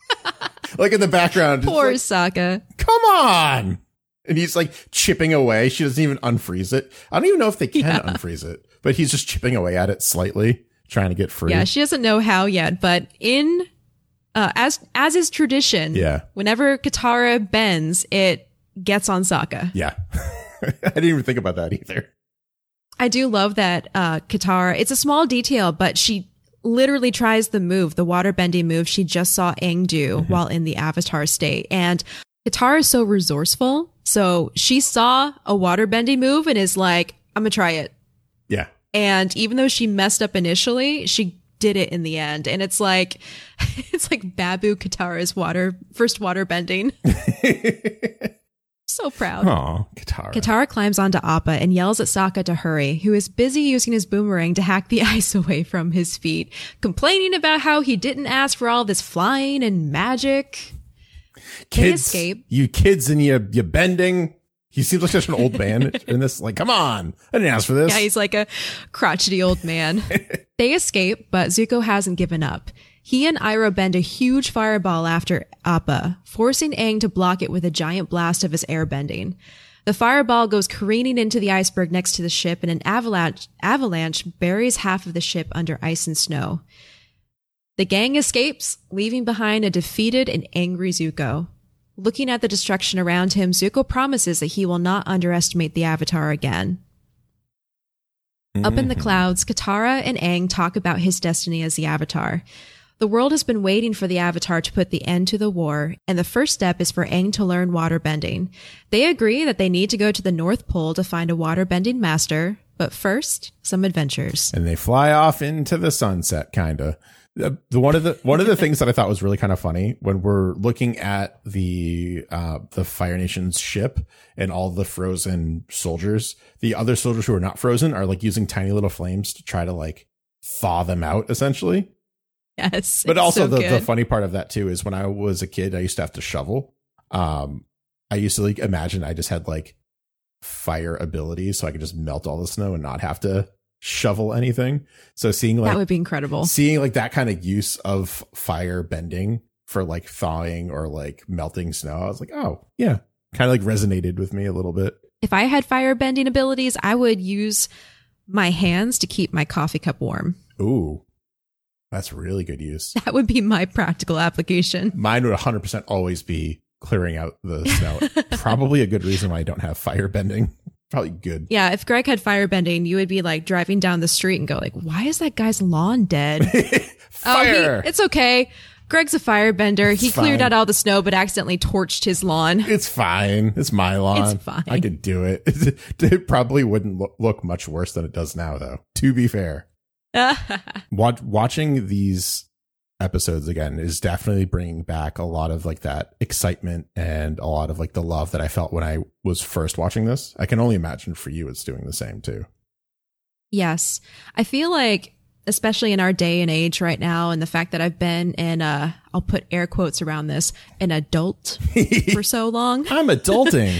*laughs* like in the background. poor like, Sokka. Come on. And he's like chipping away. She doesn't even unfreeze it. I don't even know if they can unfreeze it, but he's just chipping away at it slightly, trying to get free. Yeah, she doesn't know how yet, but in uh, as as is tradition, Yeah. whenever Katara bends, it gets on Sokka. Yeah. *laughs* I didn't even think about that either. I do love that uh, Katara. It's a small detail, but she literally tries the move, the water bending move she just saw Aang do while in the Avatar state, and Katara is so resourceful. So she saw a water bending move and is like, "I'm gonna try it." Yeah. And even though she messed up initially, she did it in the end. And it's like, *laughs* it's like Babu Katara's water, first water bending. *laughs* so proud. Oh, Katara. Katara climbs onto Appa and yells at Sokka to hurry, who is busy using his boomerang to hack the *laughs* ice away from his feet, complaining about how he didn't ask for all this flying and magic. Kids, escape. You kids and you you bending. He seems like such an old man *laughs* in this. Like, come on, I didn't ask for this. Yeah, he's like a crotchety old man. *laughs* they escape, but Zuko hasn't given up. He and Iroh bend a huge fireball after Appa, forcing Aang to block it with a giant blast of his airbending. The fireball goes careening into the iceberg next to the ship and an avalanche, avalanche buries half of the ship under ice and snow. The gang escapes, leaving behind a defeated and angry Zuko. Looking at the destruction around him, Zuko promises that he will not underestimate the Avatar again. Up in the mm-hmm. clouds, Katara and Aang talk about his destiny as the Avatar. The world has been waiting for the Avatar to put the end to the war, and the first step is for Aang to learn waterbending. They agree that they need to go to the North Pole to find a waterbending master, but first, some adventures. and they fly off into the sunset kind of the, the one of the one of the *laughs* things that i thought was really kind of funny when we're looking at the uh the fire nation's ship and all the frozen soldiers the other soldiers who are not frozen are like using tiny little flames to try to like thaw them out essentially *laughs* Yes. but also so the, the funny part of that too is when i was a kid i used to have to shovel um i used to like imagine i just had like fire abilities so i could just melt all the snow and not have to shovel anything so seeing like that would be incredible. seeing like that kind of use of fire bending for like thawing or like melting snow i was like oh yeah kind of like resonated with me a little bit If I had fire bending abilities, I would use my hands to keep my coffee cup warm. ooh that's really good use That would be my practical application. mine would 100% always be clearing out the snow *laughs* probably a good reason why i don't have fire bending *laughs* probably good Yeah, if Greg had fire bending, you would be like driving down the street and go like, "Why is that guy's lawn dead?" fire *laughs* Oh, he, it's okay. Greg's a firebender. He It's cleared out all the snow, but accidentally torched his lawn. It's fine. It's my lawn. It's fine. I could do it. It probably wouldn't look much worse than it does now, though. To be fair, *laughs* Watch, watching these episodes again is definitely bringing back a lot of like that excitement and a lot of like the love that I felt when I was first watching this. I can only imagine for you, it's doing the same too. yes, I feel like, especially in our day and age right now, and the fact that I've been in a, I'll put air quotes around this, an adult for so *laughs* long, I'm adulting.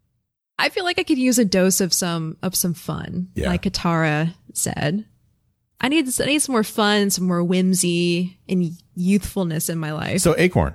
*laughs* I feel like I could use a dose of some of some fun, Yeah. like Katara said. I need I need some more fun, some more whimsy and youthfulness in my life. so, Acorn,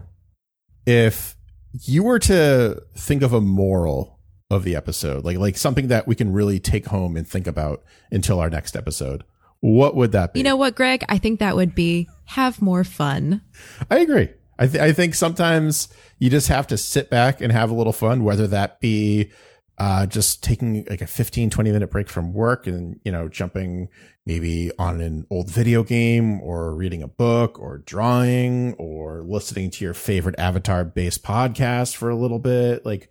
if you were to think of a moral of the episode, like like something that we can really take home and think about until our next episode, what would that be? you know what, Greg? I think that would be have more fun. I agree. I, th- I think sometimes you just have to sit back and have a little fun, whether that be uh, just taking like a 15, 20 minute break from work and, you know, jumping maybe on an old video game or reading a book or drawing or listening to your favorite avatar based podcast for a little bit. Like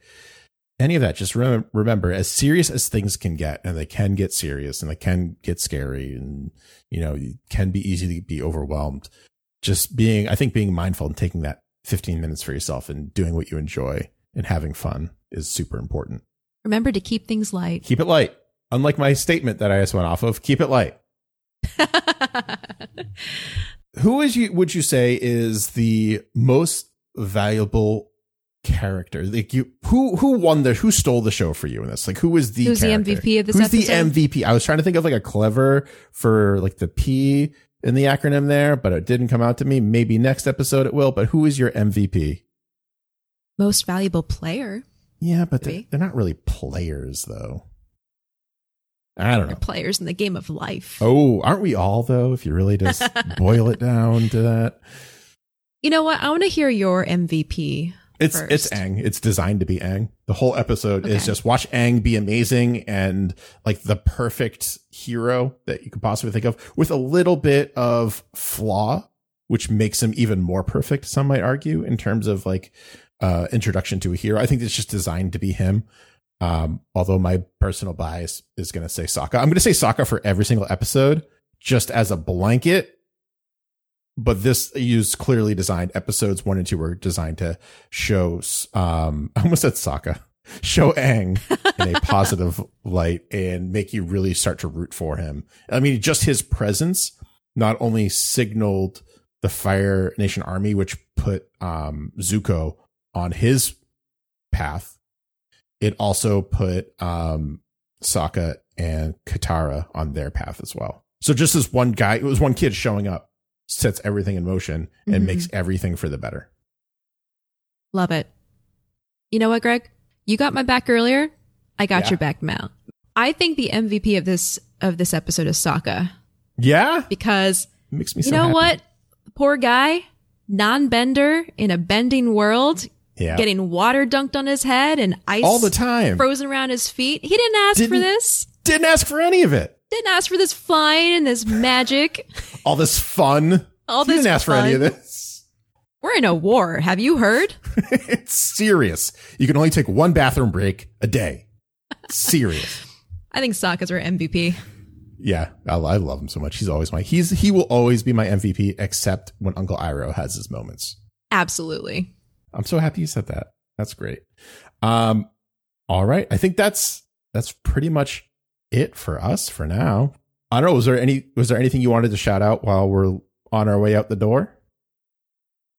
any of that, just remember, remember as serious as things can get and they can get serious and they can get scary and, you know, it can be easy to be overwhelmed just being i think being mindful and taking that 15 minutes for yourself and doing what you enjoy and having fun is super important Remember to keep things light. keep it light unlike my statement that i just went off of keep it light *laughs* who is you would you say is the most valuable character like you who who won the who stole the show for you in this like who was the Who's the? MVP of this who's episode? the mvp i was trying to think of like a clever for like the p in the acronym there but it didn't come out to me maybe next episode it will but who is your mvp Most valuable player. Yeah but they're, they're not really players though i don't know They're players in the game of life. oh aren't we all though if you really just *laughs* boil it down to that You know what? I want to hear your MVP. It's first. it's Aang. It's designed to be Aang. The whole episode is just watch Aang be amazing and like the perfect hero that you could possibly think of with a little bit of flaw, which makes him even more perfect, some might argue, in terms of like uh introduction to a hero. I think it's just designed to be him. Um, although my personal bias is gonna say Sokka. I'm gonna say Sokka for every single episode, just as a blanket but this used clearly designed episodes one and two were designed to show um *laughs* i almost said Sokka show Aang in a positive *laughs* light and make you really start to root for him. I mean, just his presence not only signaled the Fire Nation army, which put um, Zuko on his path, it also put um, Sokka and Katara on their path as well. So just as one guy, it was one kid showing up, sets everything in motion and Mhm. makes everything for the better. Love it. You know what, Greg? You got my back earlier. I got Yeah. your back now. I think the MVP of this of this episode is Sokka Yeah, because it makes me. you so know happy. what? Poor guy, non-bender in a bending world, Yeah, getting water dunked on his head and ice all the time. frozen around his feet. He didn't ask for Didn't- this. Didn't ask for any of it. Didn't ask for this flying and this magic. *laughs* All this fun. All He this didn't ask for any of fun. this. *laughs* We're in a war. Have you heard? *laughs* it's serious. You can only take one bathroom break a day. Serious. I think Sokka's our MVP. Yeah, I, I love him so much. He's always my. He's he will always be my MVP, except when Uncle Iroh has his moments. Absolutely. I'm so happy you said that. That's great. Um, all right. I think that's that's pretty much it for us for now. I don't know. Was there any was there anything you wanted to shout out while we're on our way out the door?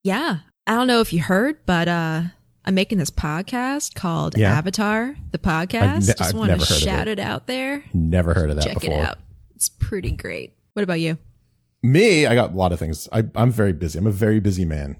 Yeah. I don't know if you heard, but uh I'm making this podcast called Yeah. Avatar, the podcast. I've ne- Just I've want to never heard of shout it. it. out there. Never heard of that Check before. it out. It's pretty great. What about you? Me, I got a lot of things. I, I'm very busy. I'm a very busy man,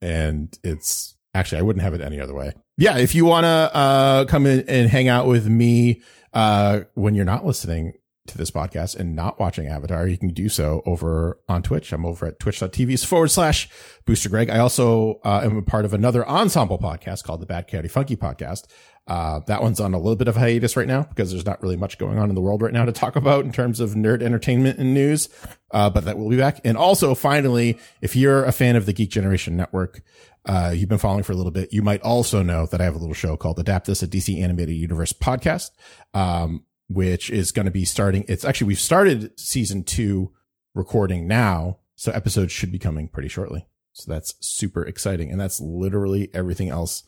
and it's actually I wouldn't have it any other way. Yeah, if you want to uh, come in and hang out with me uh, when you're not listening to this podcast and not watching Avatar, you can do so over on Twitch. I'm over at twitch.tv forward slash Booster Greg. I also uh, am a part of another ensemble podcast called the Bad Coyote Funky Podcast. Uh, that one's on a little bit of hiatus right now because there's not really much going on in the world right now to talk about in terms of nerd entertainment and news. Uh, but that will be back. And also, finally, if you're a fan of the Geek Generation Network, uh, you've been following for a little bit, you might also know that I have a little show called Adapt This, a DC Animated Universe podcast, um, which is going to be starting. It's actually, we've started season two recording now. So episodes should be coming pretty shortly. So that's super exciting. And that's literally everything else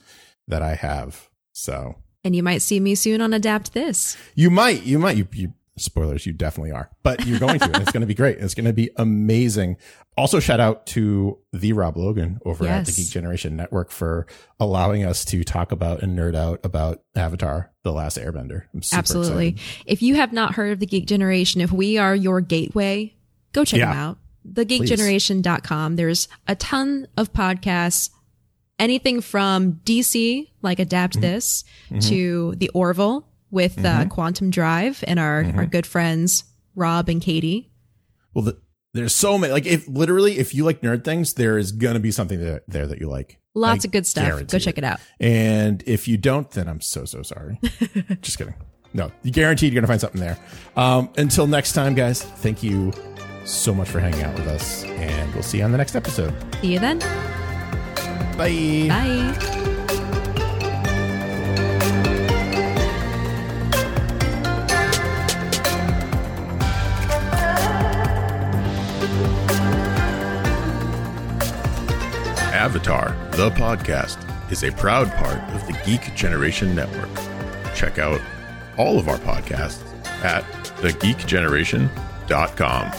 that I have. So And you might see me soon on Adapt This. you might, you might, you, you spoilers, you definitely are, but you're going to, and it's going to be great. It's going to be amazing. Also, shout out to the Rob Logan over at the Geek Generation Network for allowing us to talk about and nerd out about Avatar: The Last Airbender. I'm super Absolutely. excited. If you have not heard of the Geek Generation, if we are your gateway, go check Yeah. them out. Thegeekgeneration.com. There's a ton of podcasts, anything from DC, like Adapt mm-hmm. This, mm-hmm. to The Orville with uh, Quantum Drive and our, our good friends, Rob and Katie. Well, the, there's so many. Like, if literally, if you like nerd things, there is going to be something there, there that you like. Lots I of good stuff. Go check it out. And if you don't, then I'm so, so sorry. *laughs* Just kidding. No, you guaranteed you're going to find something there. Um, until next time, guys, thank you so much for hanging out with us. And we'll see you on the next episode. See you then. Bye. Bye. Avatar, the podcast, is a proud part of the Geek Generation Network. Check out all of our podcasts at thegeekgeneration.com.